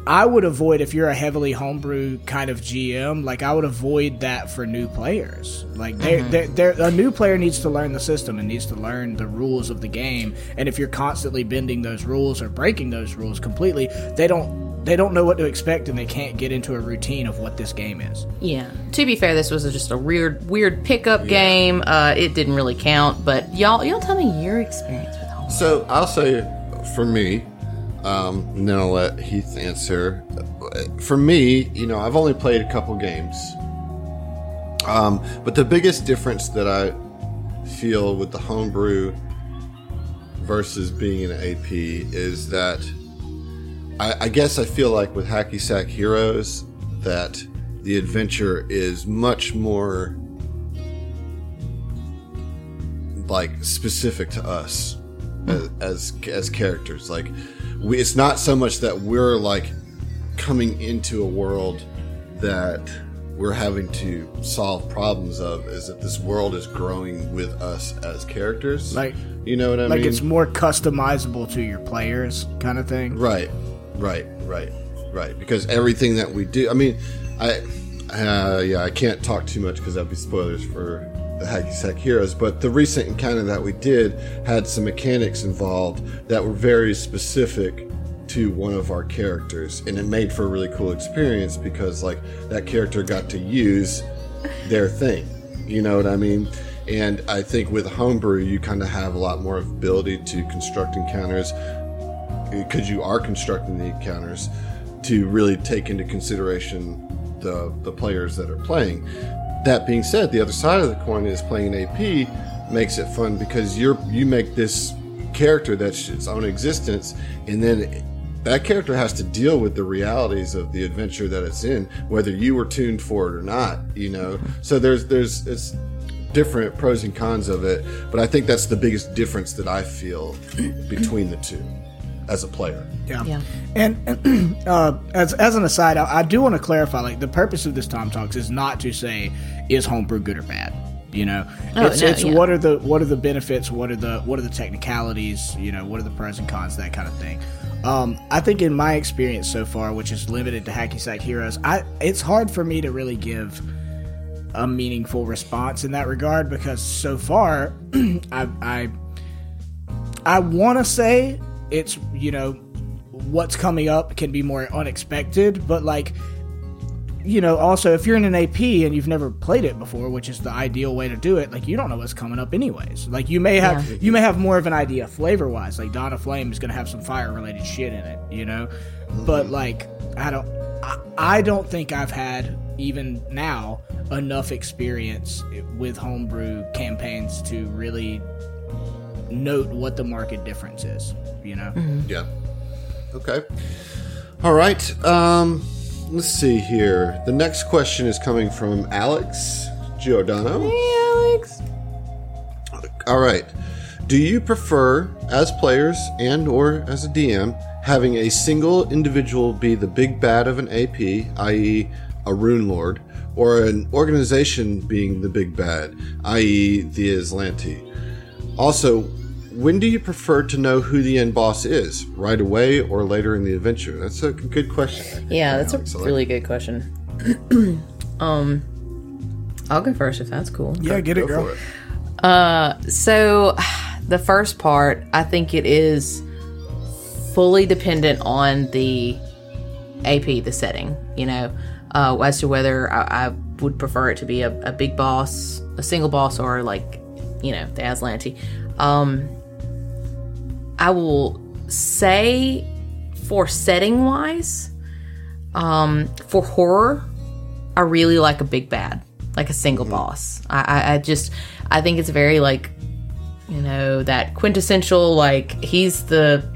I would avoid if you're a heavily homebrew kind of GM. Like I would avoid that for new players. Like they mm-hmm. they a new player needs to learn the system and needs to learn the rules of the game. And if you're constantly bending those rules or breaking those rules completely, they don't they don't know what to expect and they can't get into a routine of what this game is. Yeah. To be fair, this was just a weird weird pickup yeah. game. Uh, it didn't really count, but y'all y'all tell me your experience with home. So I'll say for me, um, and then I'll let Heath answer. For me, you know, I've only played a couple games. Um, but the biggest difference that I feel with the homebrew versus being an AP is that I, I guess I feel like with Hacky Sack Heroes that the adventure is much more like specific to us as, as as characters. Like we, it's not so much that we're like coming into a world that we're having to solve problems of is that this world is growing with us as characters. Like you know what I like mean? Like it's more customizable to your players, kind of thing. Right, right, right, right. Because everything that we do, I mean, I, uh, yeah, I can't talk too much because that'd be spoilers for the Hacky Sack Heroes. But the recent encounter that we did had some mechanics involved that were very specific to one of our characters, and it made for a really cool experience because like that character got to use their thing. You know what I mean? And I think with homebrew, you kind of have a lot more ability to construct encounters because you are constructing the encounters to really take into consideration the the players that are playing. That being said, the other side of the coin is playing an AP makes it fun because you're you make this character that's its own existence, and then that character has to deal with the realities of the adventure that it's in, whether you were tuned for it or not. You know, so there's there's it's different pros and cons of it, but I think that's the biggest difference that I feel [clears throat] between the two as a player. Yeah. Yeah. And [clears throat] uh, as as an aside, I, I do want to clarify. Like the purpose of this Tom Talks is not to say is homebrew good or bad. You know, Oh, it's no, it's yeah. what are the what are the benefits? What are the what are the technicalities? You know, what are the pros and cons? That kind of thing. Um, I think in my experience so far, which is limited to Hacky Sack Heroes, I it's hard for me to really give a meaningful response in that regard because so far, [clears throat] I I I want to say it's you know what's coming up can be more unexpected, but like you know also if you're in an AP and you've never played it before, which is the ideal way to do it, like you don't know what's coming up anyways. Like you may have Yeah. you may have more of an idea flavor wise. Like Dawn of Flame is gonna have some fire related shit in it, you know, but like I don't I, I don't think I've had even now enough experience with homebrew campaigns to really note what the market difference is. You know, Yeah. Okay. All right. Um, let's see here. The next question is coming from Alex Giordano. Hey, Alex. All right. Do you prefer, as players and or as a DM, having a single individual be the big bad of an AP, i.e., a rune lord, or an organization being the big bad, i.e., the Azlanti? Also, when do you prefer to know who the end boss is? Right away or later in the adventure? That's a good question. Yeah, that's Alex, I a like really good question. [clears throat] um, I'll go first if that's cool. yeah, get it, Go girl. for it. Uh, so [sighs] the first part, I think it is fully dependent on the AP, the setting. You know, uh, as to whether I, I would prefer it to be a, a big boss, a single boss, or like, you know, the Azlanti. Um, I will say for setting wise, um, for horror, I really like a big bad, like a single boss. I, I, I just, I think it's very like, you know, that quintessential like he's the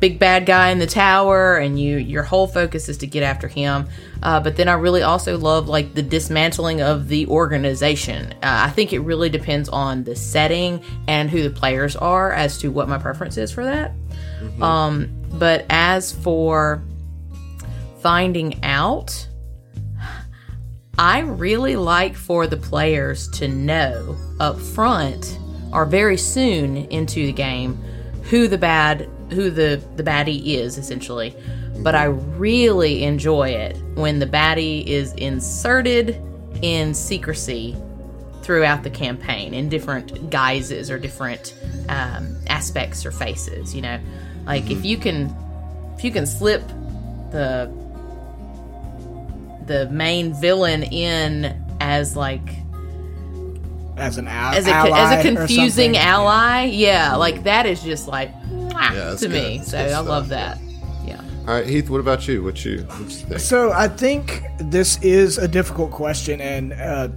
big bad guy in the tower, and you your whole focus is to get after him. Uh, but then I really also love like the dismantling of the organization. Uh, I think it really depends on the setting and who the players are as to what my preference is for that. Um, but as for finding out, I really like for the players to know up front or very soon into the game who the bad who the the baddie is essentially. But I really enjoy it when the baddie is inserted in secrecy throughout the campaign in different guises or different um, aspects or faces. You know, like if you can if you can slip the the main villain in as like As an al- as a ally as a confusing ally, yeah, like that is just like mwah Yeah, to good. me. That's So I stuff. love that. Yeah. All right, Heath. What about you? What you? What you think? So I think this is a difficult question, and uh,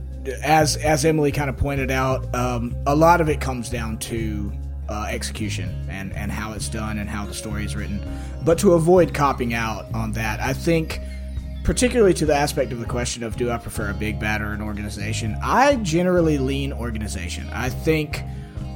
as as Emily kind of pointed out, um, a lot of it comes down to uh, execution and and how it's done and how the story is written. But to avoid copping out on that, I think. Particularly to the aspect of the question of do I prefer a big bad or an organization, I generally lean organization. I think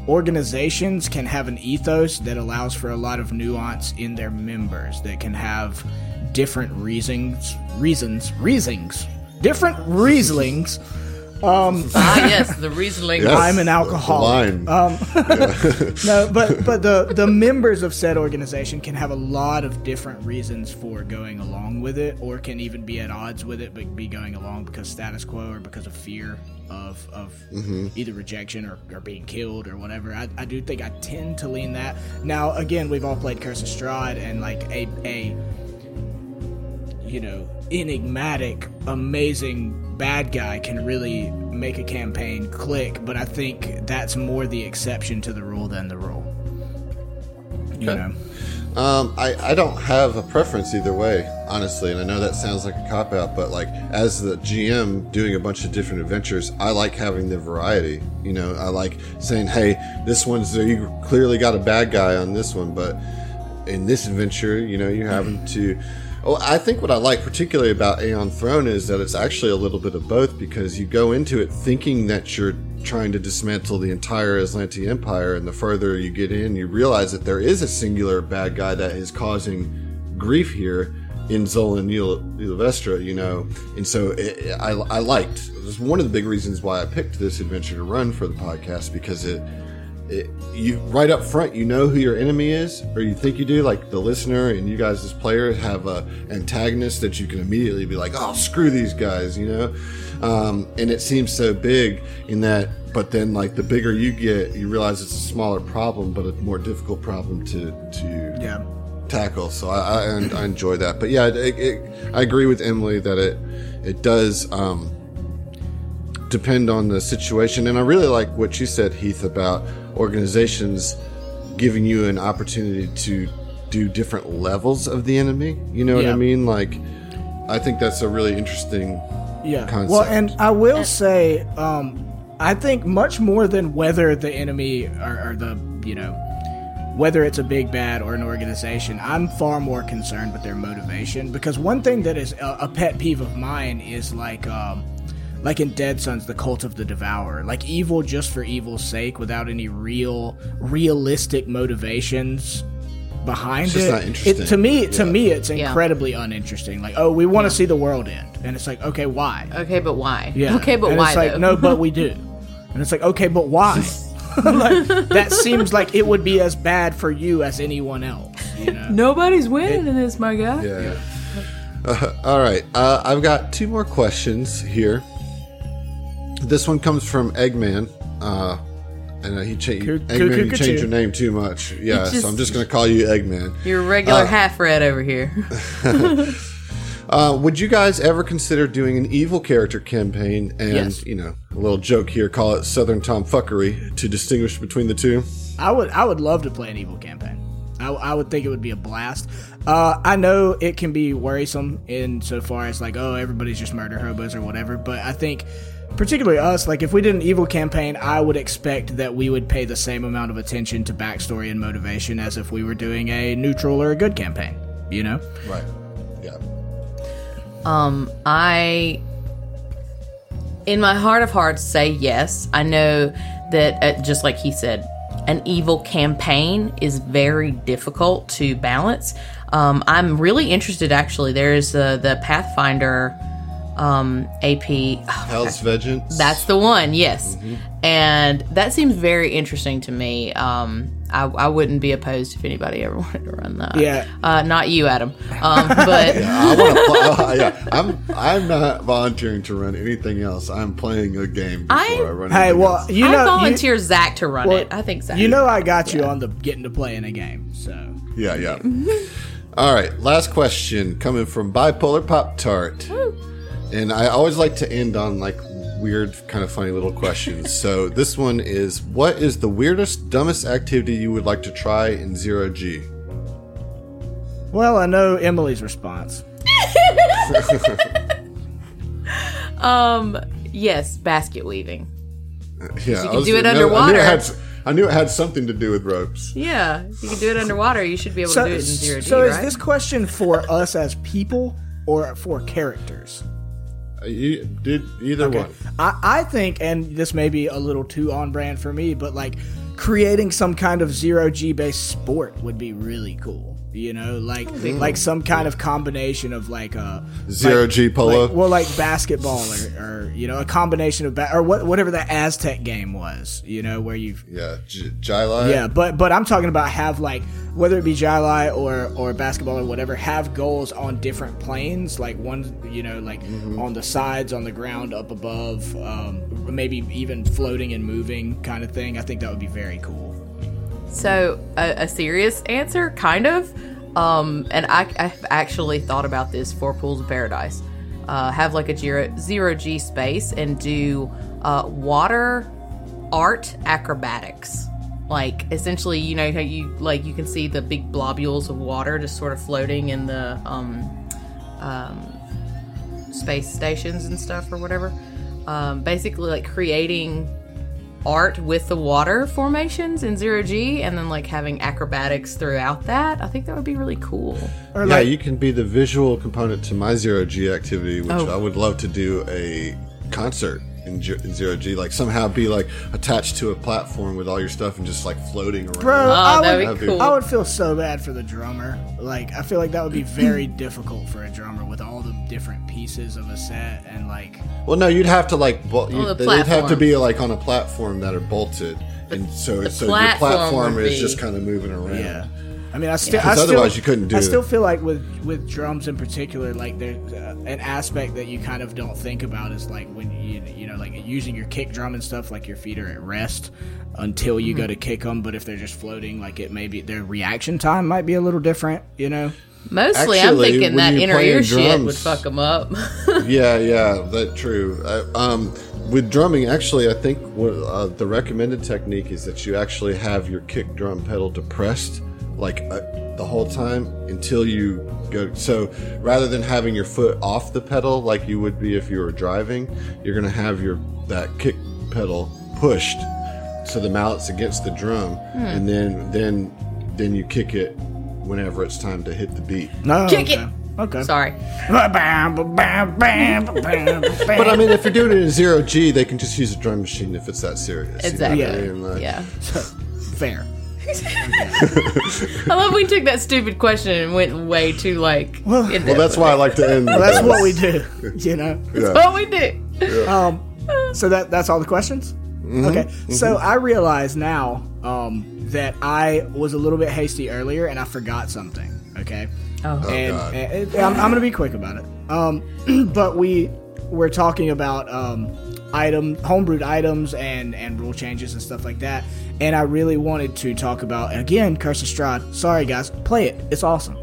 organizations can have an ethos that allows for a lot of nuance in their members that can have different reasons, reasons, reasons, different reasonings [laughs] um, ah, yes, the Riesling. [laughs] Yes, I'm an alcoholic. Um, [laughs] no, but but the the [laughs] members of said organization can have a lot of different reasons for going along with it, or can even be at odds with it, but be going along because status quo or because of fear of of mm-hmm. either rejection or, or being killed or whatever. I, I do think I tend to lean that. Now, again, we've all played Curse of Strahd, and like a a you know enigmatic, amazing bad guy can really make a campaign click, but I think that's more the exception to the rule than the rule. You okay. know. Um, I, I don't have a preference either way, honestly, and I know that sounds like a cop out, but like as the GM doing a bunch of different adventures, I like having the variety. You know, I like saying, "Hey, this one's you clearly got a bad guy on this one, but in this adventure, you know, you're having to." Well, I think what I like particularly about Aeon Throne is that it's actually a little bit of both because you go into it thinking that you're trying to dismantle the entire Azlanti Empire, and the further you get in, you realize that there is a singular bad guy that is causing grief here in Zolan Ylvestra, you know, and so it, I, I liked. It was one of the big reasons why I picked this adventure to run for the podcast because it it, you right up front you know who your enemy is or you think you do like the listener and you guys as players have a antagonist that you can immediately be like oh screw these guys you know? Um, and it seems so big in that but then like the bigger you get you realize it's a smaller problem but a more difficult problem to to yeah. tackle. So I, I, I enjoy that. But yeah it, it, I agree with Emily that it it does um, depend on the situation. And I really like what you said Heath about organizations giving you an opportunity to do different levels of the enemy. You know what I mean? Like, I think that's a really interesting yeah. concept. Well, and I will say, um, I think much more than whether the enemy or, or the you know whether it's a big bad or an organization, I'm far more concerned with their motivation because one thing that is a, a pet peeve of mine is like. Um, like in Dead Suns, the Cult of the Devourer, like evil just for evil's sake, without any real, realistic motivations behind it. it. to me, yeah. to me, it's incredibly yeah. uninteresting. Like, oh, we want to yeah. see the world end, and it's like, okay, why? Okay, but why? Yeah. Okay, but and why? It's like, though? no, but [laughs] we do, and it's like, okay, but why? [laughs] [laughs] like, that seems like it would be as bad for you as anyone else. You know? Nobody's winning it, in this, my guy. Yeah. Uh, all right, uh, I've got two more questions here. This one comes from Eggman. Uh, and uh, he changed Eggman. You changed your name too much. Yeah, just, so I'm just going to call you Eggman. You're a regular uh, half red over here. [laughs] [laughs] uh, would you guys ever consider doing an evil character campaign? And yes. you know, a little joke here, call it Southern Tomfuckery to distinguish between the two. I would. I would love to play an evil campaign. I, I would think it would be a blast. Uh, I know it can be worrisome in so far as like, oh, everybody's just murder hobos or whatever. But I think particularly us, like if we did an evil campaign, I would expect that we would pay the same amount of attention to backstory and motivation as if we were doing a neutral or a good campaign. You know? Right. Yeah. Um, I, in my heart of hearts, say yes. I know that, uh, just like he said, an evil campaign is very difficult to balance. Um, I'm really interested, actually. There is uh, the Pathfinder um, AP. Oh, Hell's Vengeance. That's the one, yes. Mm-hmm. And that seems very interesting to me. Um, I, I, wouldn't be opposed if anybody ever [laughs] wanted to run that. Yeah. Uh, not you, Adam. Um, [laughs] but yeah, I want to. Uh, yeah, I'm. I'm not volunteering to run anything else. I'm playing a game before I, I run. Hey, well, else. you know, I volunteer you, Zach to run well, it. I think Zach. You know, I got you yeah. on the getting to play in a game. So. Yeah, yeah. [laughs] All right, last question coming from Bipolar Pop Tart. And I always like to end on like weird, kind of funny little questions. so [laughs] this one is What is the weirdest, dumbest activity you would like to try in zero G? Well, I know Emily's response. [laughs] um, yes, basket weaving. Yeah, you can do it underwater. I knew it, had, I knew it had something to do with ropes. Yeah, you can do it underwater. You should be able so, to do it in zero G. So, is right? this question for us as people or for characters? You did either okay. one. I, I think, and this may be a little too on brand for me, but like creating some kind of zero G based sport would be really cool. You know, like like some kind of combination of like a Zero like- G polo? like- well, like basketball or, or you know a combination of ba- or what, whatever that Aztec game was. You know, where you Yeah, J- Jai alai. yeah, but but I'm talking about have like whether it be Jai or or basketball or whatever, have goals on different planes, like one you know like on the sides, on the ground, up above, um, maybe even floating and moving kind of thing. I think that would be very cool. So, a, a serious answer, kind of. Um, and I, I've actually thought about this for Pools of Paradise. Uh, have like a zero, zero G space and do uh, water art acrobatics. Like essentially, you know how you like you can see the big globules of water just sort of floating in the um, um, space stations and stuff or whatever. Um, basically, like creating art with the water formations in zero G, and then like having acrobatics throughout that. I think that would be really cool. Or Yeah, like you can be the visual component to my zero G activity, which Oh. I would love to do a concert in, G- in zero G, like somehow be like attached to a platform with all your stuff and just like floating around. Bro, oh, I Oh, that'd That'd be- cool. I would feel so bad for the drummer. Like, I feel like that would be very [clears throat] difficult for a drummer with all the different pieces of a set and like. Well, no, you'd have to like, bol- you, the they'd have to be like on a platform that are bolted, and so the so your platform platform is be- just kind of moving around. Yeah. I mean, I still, I Because still, otherwise you couldn't do I still feel like with with drums in particular, like there's uh, an aspect that you kind of don't think about is like when you you know like using your kick drum and stuff, like your feet are at rest until you Mm-hmm. go to kick them. But if they're just floating, like it may be their reaction time might be a little different. You know. Mostly, I'm thinking that inner play ear shit would fuck them up. [laughs] yeah, yeah, that true. Uh, um, with drumming, actually, I think what, uh, the recommended technique is that you actually have your kick drum pedal depressed, like uh, the whole time until you go. So rather than having your foot off the pedal like you would be if you were driving, you're gonna have your that kick pedal pushed so the mallet's against the drum, Hmm. and then then then you kick it whenever it's time to hit the beat. No. Kick okay. it. Okay. Sorry. [laughs] But I mean, if you're doing it in zero G, they can just use a drum machine if it's that serious. you know Exactly. I mean? Like- Yeah. [laughs] fair. [laughs] I love we took that stupid question and went way too like. Well- Well, that's why I like to end. Well, that's what we do. You know. Yeah. what we do. Um, so that that's all the questions. Mm-hmm. Okay. So I realize now um, that I was a little bit hasty earlier and I forgot something. Okay. Oh. and, God. and- and I'm, I'm gonna be quick about it. Um, [clears throat] but we we're talking about um, item homebrewed items and and rule changes and stuff like that. And I really wanted to talk about again Curse of Strahd. Sorry guys, play it. It's awesome.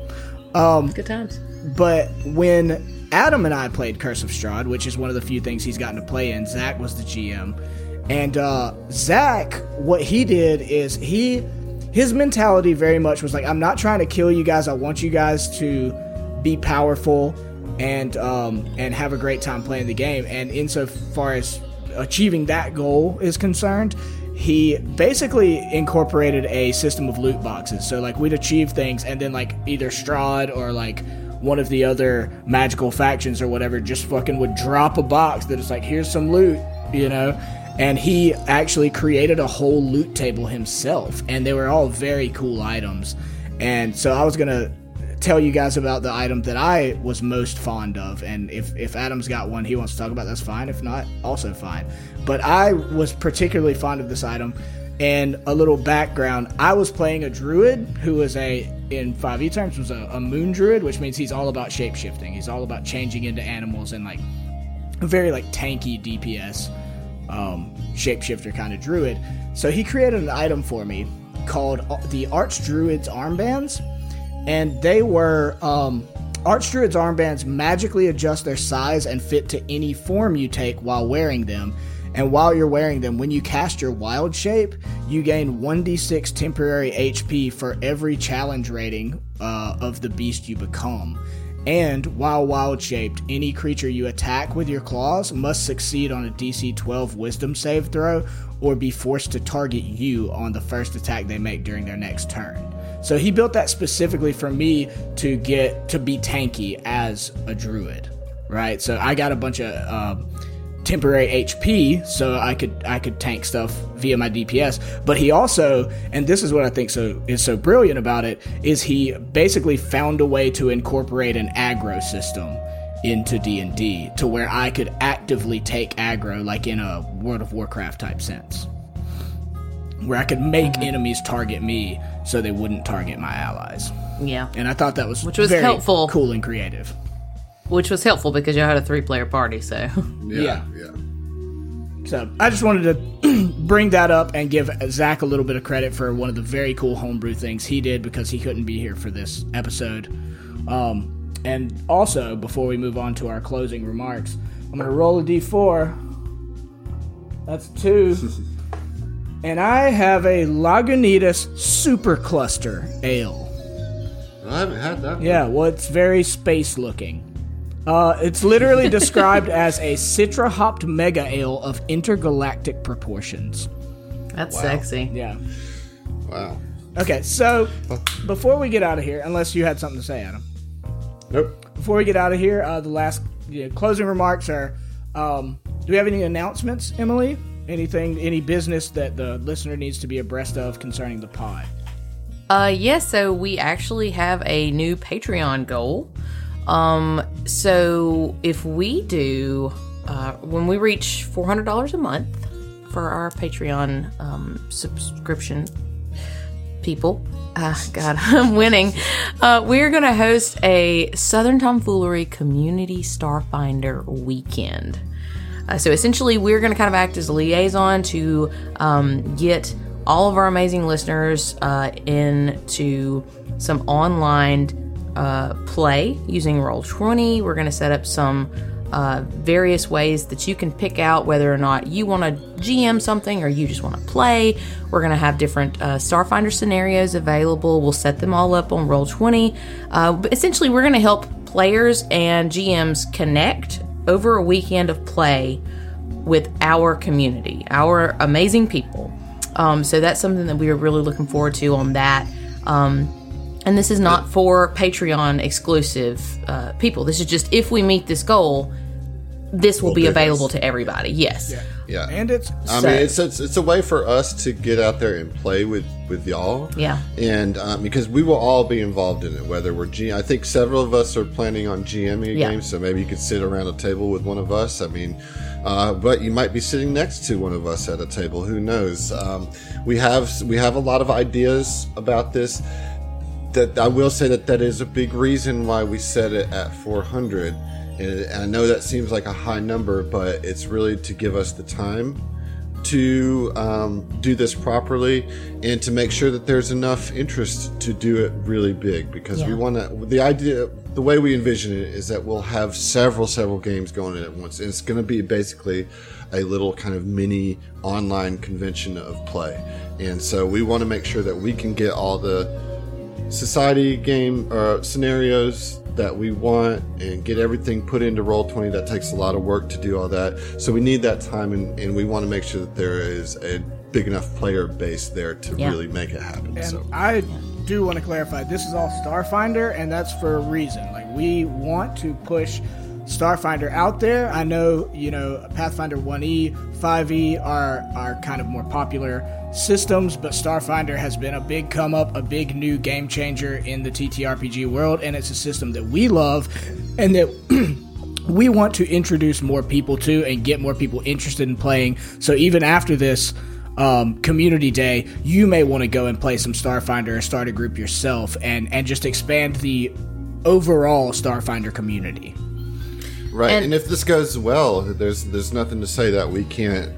Um, Good times. But when Adam and I played Curse of Strahd, which is one of the few things he's gotten to play in, Zach was the GM. And uh, Zach, what he did is he, his mentality very much was like, I'm not trying to kill you guys. I want you guys to be powerful and um, and have a great time playing the game. And insofar as achieving that goal is concerned, he basically incorporated a system of loot boxes. So like we'd achieve things, and then like either Strahd or like one of the other magical factions or whatever just fucking would drop a box that is like here's some loot, you know. And he actually created a whole loot table himself, and they were all very cool items. And so I was gonna tell you guys about the item that I was most fond of. And if, if Adam's got one he wants to talk about, that's fine. If not, also fine. But I was particularly fond of this item. And a little background I was playing a druid who was a, in 5e terms, was a, a moon druid, which means he's all about shape shifting. He's all about changing into animals and like a very like tanky DPS um, shapeshifter kind of druid. So he created an item for me called the Arch Druid's Armbands, and they were um, Archdruid's Armbands magically adjust their size and fit to any form you take while wearing them. And while you're wearing them, when you cast your wild shape, you gain 1d6 temporary HP for every challenge rating uh, of the beast you become. And while wild shaped, any creature you attack with your claws must succeed on a DC 12 wisdom save throw or be forced to target you on the first attack they make during their next turn. So he built that specifically for me to get to be tanky as a druid, right? So I got a bunch of uh, temporary HP so I could I could tank stuff via my DPS. But he also, and this is what I think so is so brilliant about it, is he basically found a way to incorporate an aggro system into D&D to where I could actively take aggro like in a World of Warcraft type sense. Where I could make mm-hmm. enemies target me so they wouldn't target my allies. Yeah. And I thought that was which was helpful, cool and creative. Which was helpful because you had a three player party, so [laughs] yeah, yeah. So I just wanted to [clears throat] bring that up and give Zach a little bit of credit for one of the very cool homebrew things he did because he couldn't be here for this episode. Um, and also, before we move on to our closing remarks, I'm going to roll a d4. That's two. [laughs] and I have a Lagunitas Supercluster Ale. I haven't had that. Yeah, well, it's very space looking. Uh, it's literally [laughs] described as a citra hopped mega ale of intergalactic proportions. That's wow. sexy. Yeah. Wow. Okay, so before we get out of here, unless you had something to say, Adam. Nope. Before we get out of here, uh, the last you know, closing remarks are: um, Do we have any announcements, Emily? Anything, any business that the listener needs to be abreast of concerning the pod? Uh, yes. Yeah, so we actually have a new Patreon goal. Um, so if we do, uh, when we reach four hundred dollars a month for our Patreon um, subscription people, [laughs] Ah, God, [laughs] I'm winning. Uh, we're going to host a Southern Tomfoolery Community Starfinder weekend. Uh, so essentially, we're going to kind of act as a liaison to um, get all of our amazing listeners uh, into some online uh, play using Roll20. We're going to set up some uh, various ways that you can pick out whether or not you want to GM something or you just want to play. We're going to have different uh, Starfinder scenarios available. We'll set them all up on Roll20. Uh, but essentially, we're going to help players and GMs connect over a weekend of play with our community, our amazing people. Um, so that's something that we are really looking forward to on that. Um, and this is not for Patreon exclusive uh, people. This is just if we meet this goal, this will we'll be available this. to everybody. Yes. Yeah. Yeah. And it's I mean it's, it's it's a way for us to get out there and play with with y'all. Yeah. And um, because we will all be involved in it whether we're G I think several of us are planning on GMing yeah. game, so maybe you could sit around a table with one of us. I mean uh, but you might be sitting next to one of us at a table. Who knows? Um, we have we have a lot of ideas about this. That I will say that that is a big reason why we set it at 400 and I know that seems like a high number, but it's really to give us the time to um, do this properly and to make sure that there's enough interest to do it really big because yeah. we want to the idea the way we envision it is that we'll have several several games going in at once and it's going to be basically a little kind of mini online convention of play and so we want to make sure that we can get all the society game uh, scenarios that we want and get everything put into Roll20 that takes a lot of work to do all that. So we need that time and, and we want to make sure that there is a big enough player base there to yeah. really make it happen and so. I do want to clarify this is all starfinder and that's for a reason. Like we want to push Starfinder out there. I know, you know, Pathfinder 1E, 5E are are kind of more popular systems, but Starfinder has been a big come up, a big new game changer in the TTRPG world, and it's a system that we love and that [clears throat] we want to introduce more people to and get more people interested in playing. So even after this um, community day, you may want to go and play some Starfinder or start a group yourself and and just expand the overall Starfinder community. Right, and, and if this goes well, there's there's nothing to say that we can't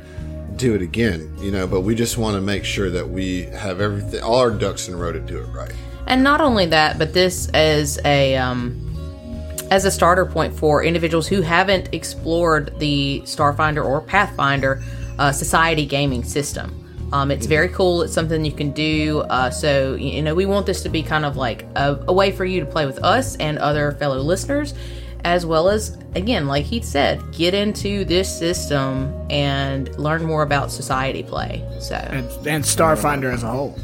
do it again, you know, but we just want to make sure that we have everything, all our ducks in a row to do it right. And not only that, but this as a um, as a starter point for individuals who haven't explored the Starfinder or Pathfinder uh, society gaming system. Um, it's very cool. It's something you can do. Uh, so, you know, we want this to be kind of like a, a way for you to play with us and other fellow listeners as well as, again, like he said, get into this system and learn more about society play. So and, and Starfinder as a whole.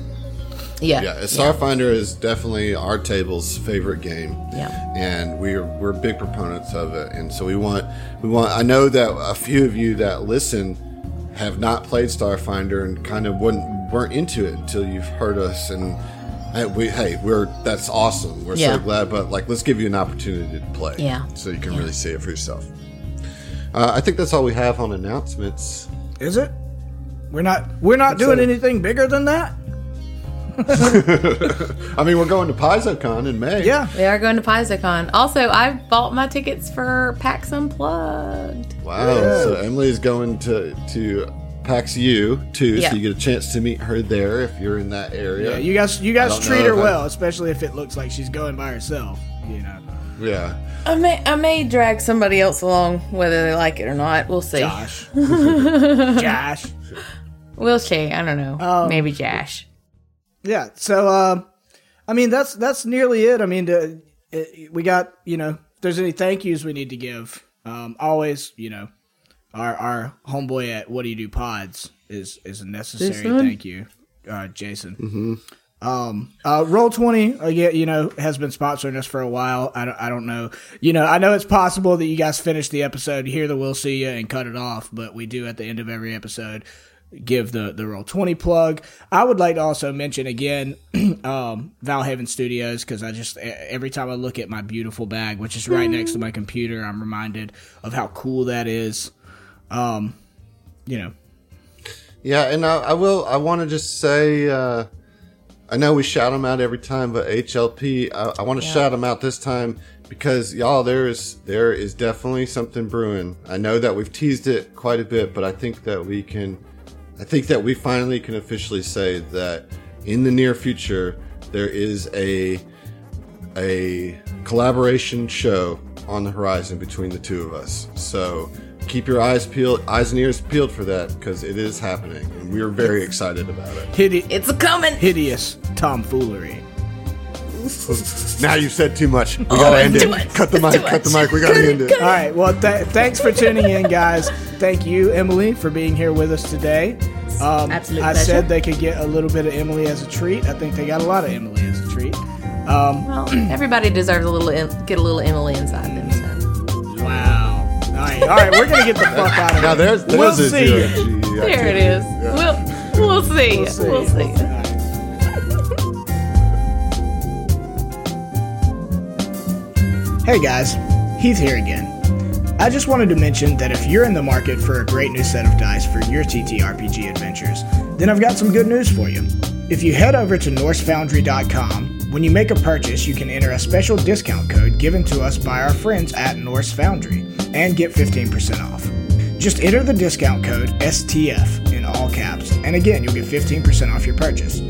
Yeah. Yeah, Starfinder is definitely our table's favorite game. Yeah. And we're we're big proponents of it. And so we want we want I know that a few of you that listen have not played Starfinder and kind of wouldn't weren't into it until you've heard us and hey, we hey, we're that's awesome. We're Yeah. so glad, but like let's give you an opportunity to play. Yeah. So you can really see it for yourself. Uh, I think that's all we have on announcements. Is it? We're not we're not doing so. anything bigger than that. [laughs] I mean, we're going to PaizoCon in May. Yeah. We are going to PaizoCon. Also, I bought my tickets for PAX Unplugged. Wow. So Emily's going to to PAX U too, Yeah. so you get a chance to meet her there if you're in that area. Yeah, you guys you guys treat her if I- well, especially if it looks like she's going by herself, you know. Yeah. I may I may drag somebody else along, whether they like it or not. We'll see. Josh. [laughs] Josh. We'll see. I don't know. Um, Maybe Josh. Yeah. So, um, I mean, that's that's nearly it. I mean, the, it, we got you know, if there's any thank yous we need to give. Um, always, you know, our our homeboy at What Do You Do Pods is is a necessary Jason? thank you, uh, Jason. Mm-hmm. Um, uh, Roll Twenty again, you know, has been sponsoring us for a while. I don't, I don't know, you know, I know it's possible that you guys finish the episode, hear the "We'll see you" and cut it off, but we do at the end of every episode give the the roll 20 plug i would like to also mention again [clears throat] um valhaven studios because i just every time i look at my beautiful bag which is right next to my computer i'm reminded of how cool that is um you know Yeah, and I, I will. I want to just say, uh, I know we shout them out every time, but HLP, I, I want to shout them out this time because y'all, there is there is definitely something brewing. I know that we've teased it quite a bit, but I think that we can, I think that we finally can officially say that in the near future there is a a collaboration show on the horizon between the two of us. So keep your eyes peeled, eyes and ears peeled for that because it is happening, and we're very excited about it. hide- It's a coming. hideous tomfoolery [laughs] Now you've said too much. We Oh, gotta it's end it. much. Cut the It's mic. too Cut the mic. We gotta end it. all right well th- thanks for tuning in guys thank you emily for being here with us today um, Absolute i pleasure. said they could get a little bit of emily as a treat i think they got a lot of emily as a treat um, Well, [clears throat] everybody deserves a little get a little Emily inside them. So. All right, all right, we're gonna get the fuck out of here. Now here. there's there's we'll a see zero There it is. We'll we'll see. We'll see. All right. Hey guys, Heath here again. I just wanted to mention that if you're in the market for a great new set of dice for your TTRPG adventures, then I've got some good news for you. If you head over to NorseFoundry.com, when you make a purchase, you can enter a special discount code given to us by our friends at Norse Foundry and get 15% off. Just enter the discount code STF in all caps, and again, you'll get 15% off your purchase.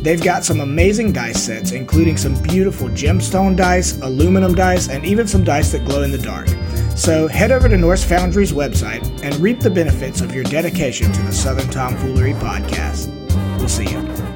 They've got some amazing dice sets, including some beautiful gemstone dice, aluminum dice, and even some dice that glow in the dark. So head over to Norse Foundry's website and reap the benefits of your dedication to the Southern Tomfoolery podcast. We'll see you.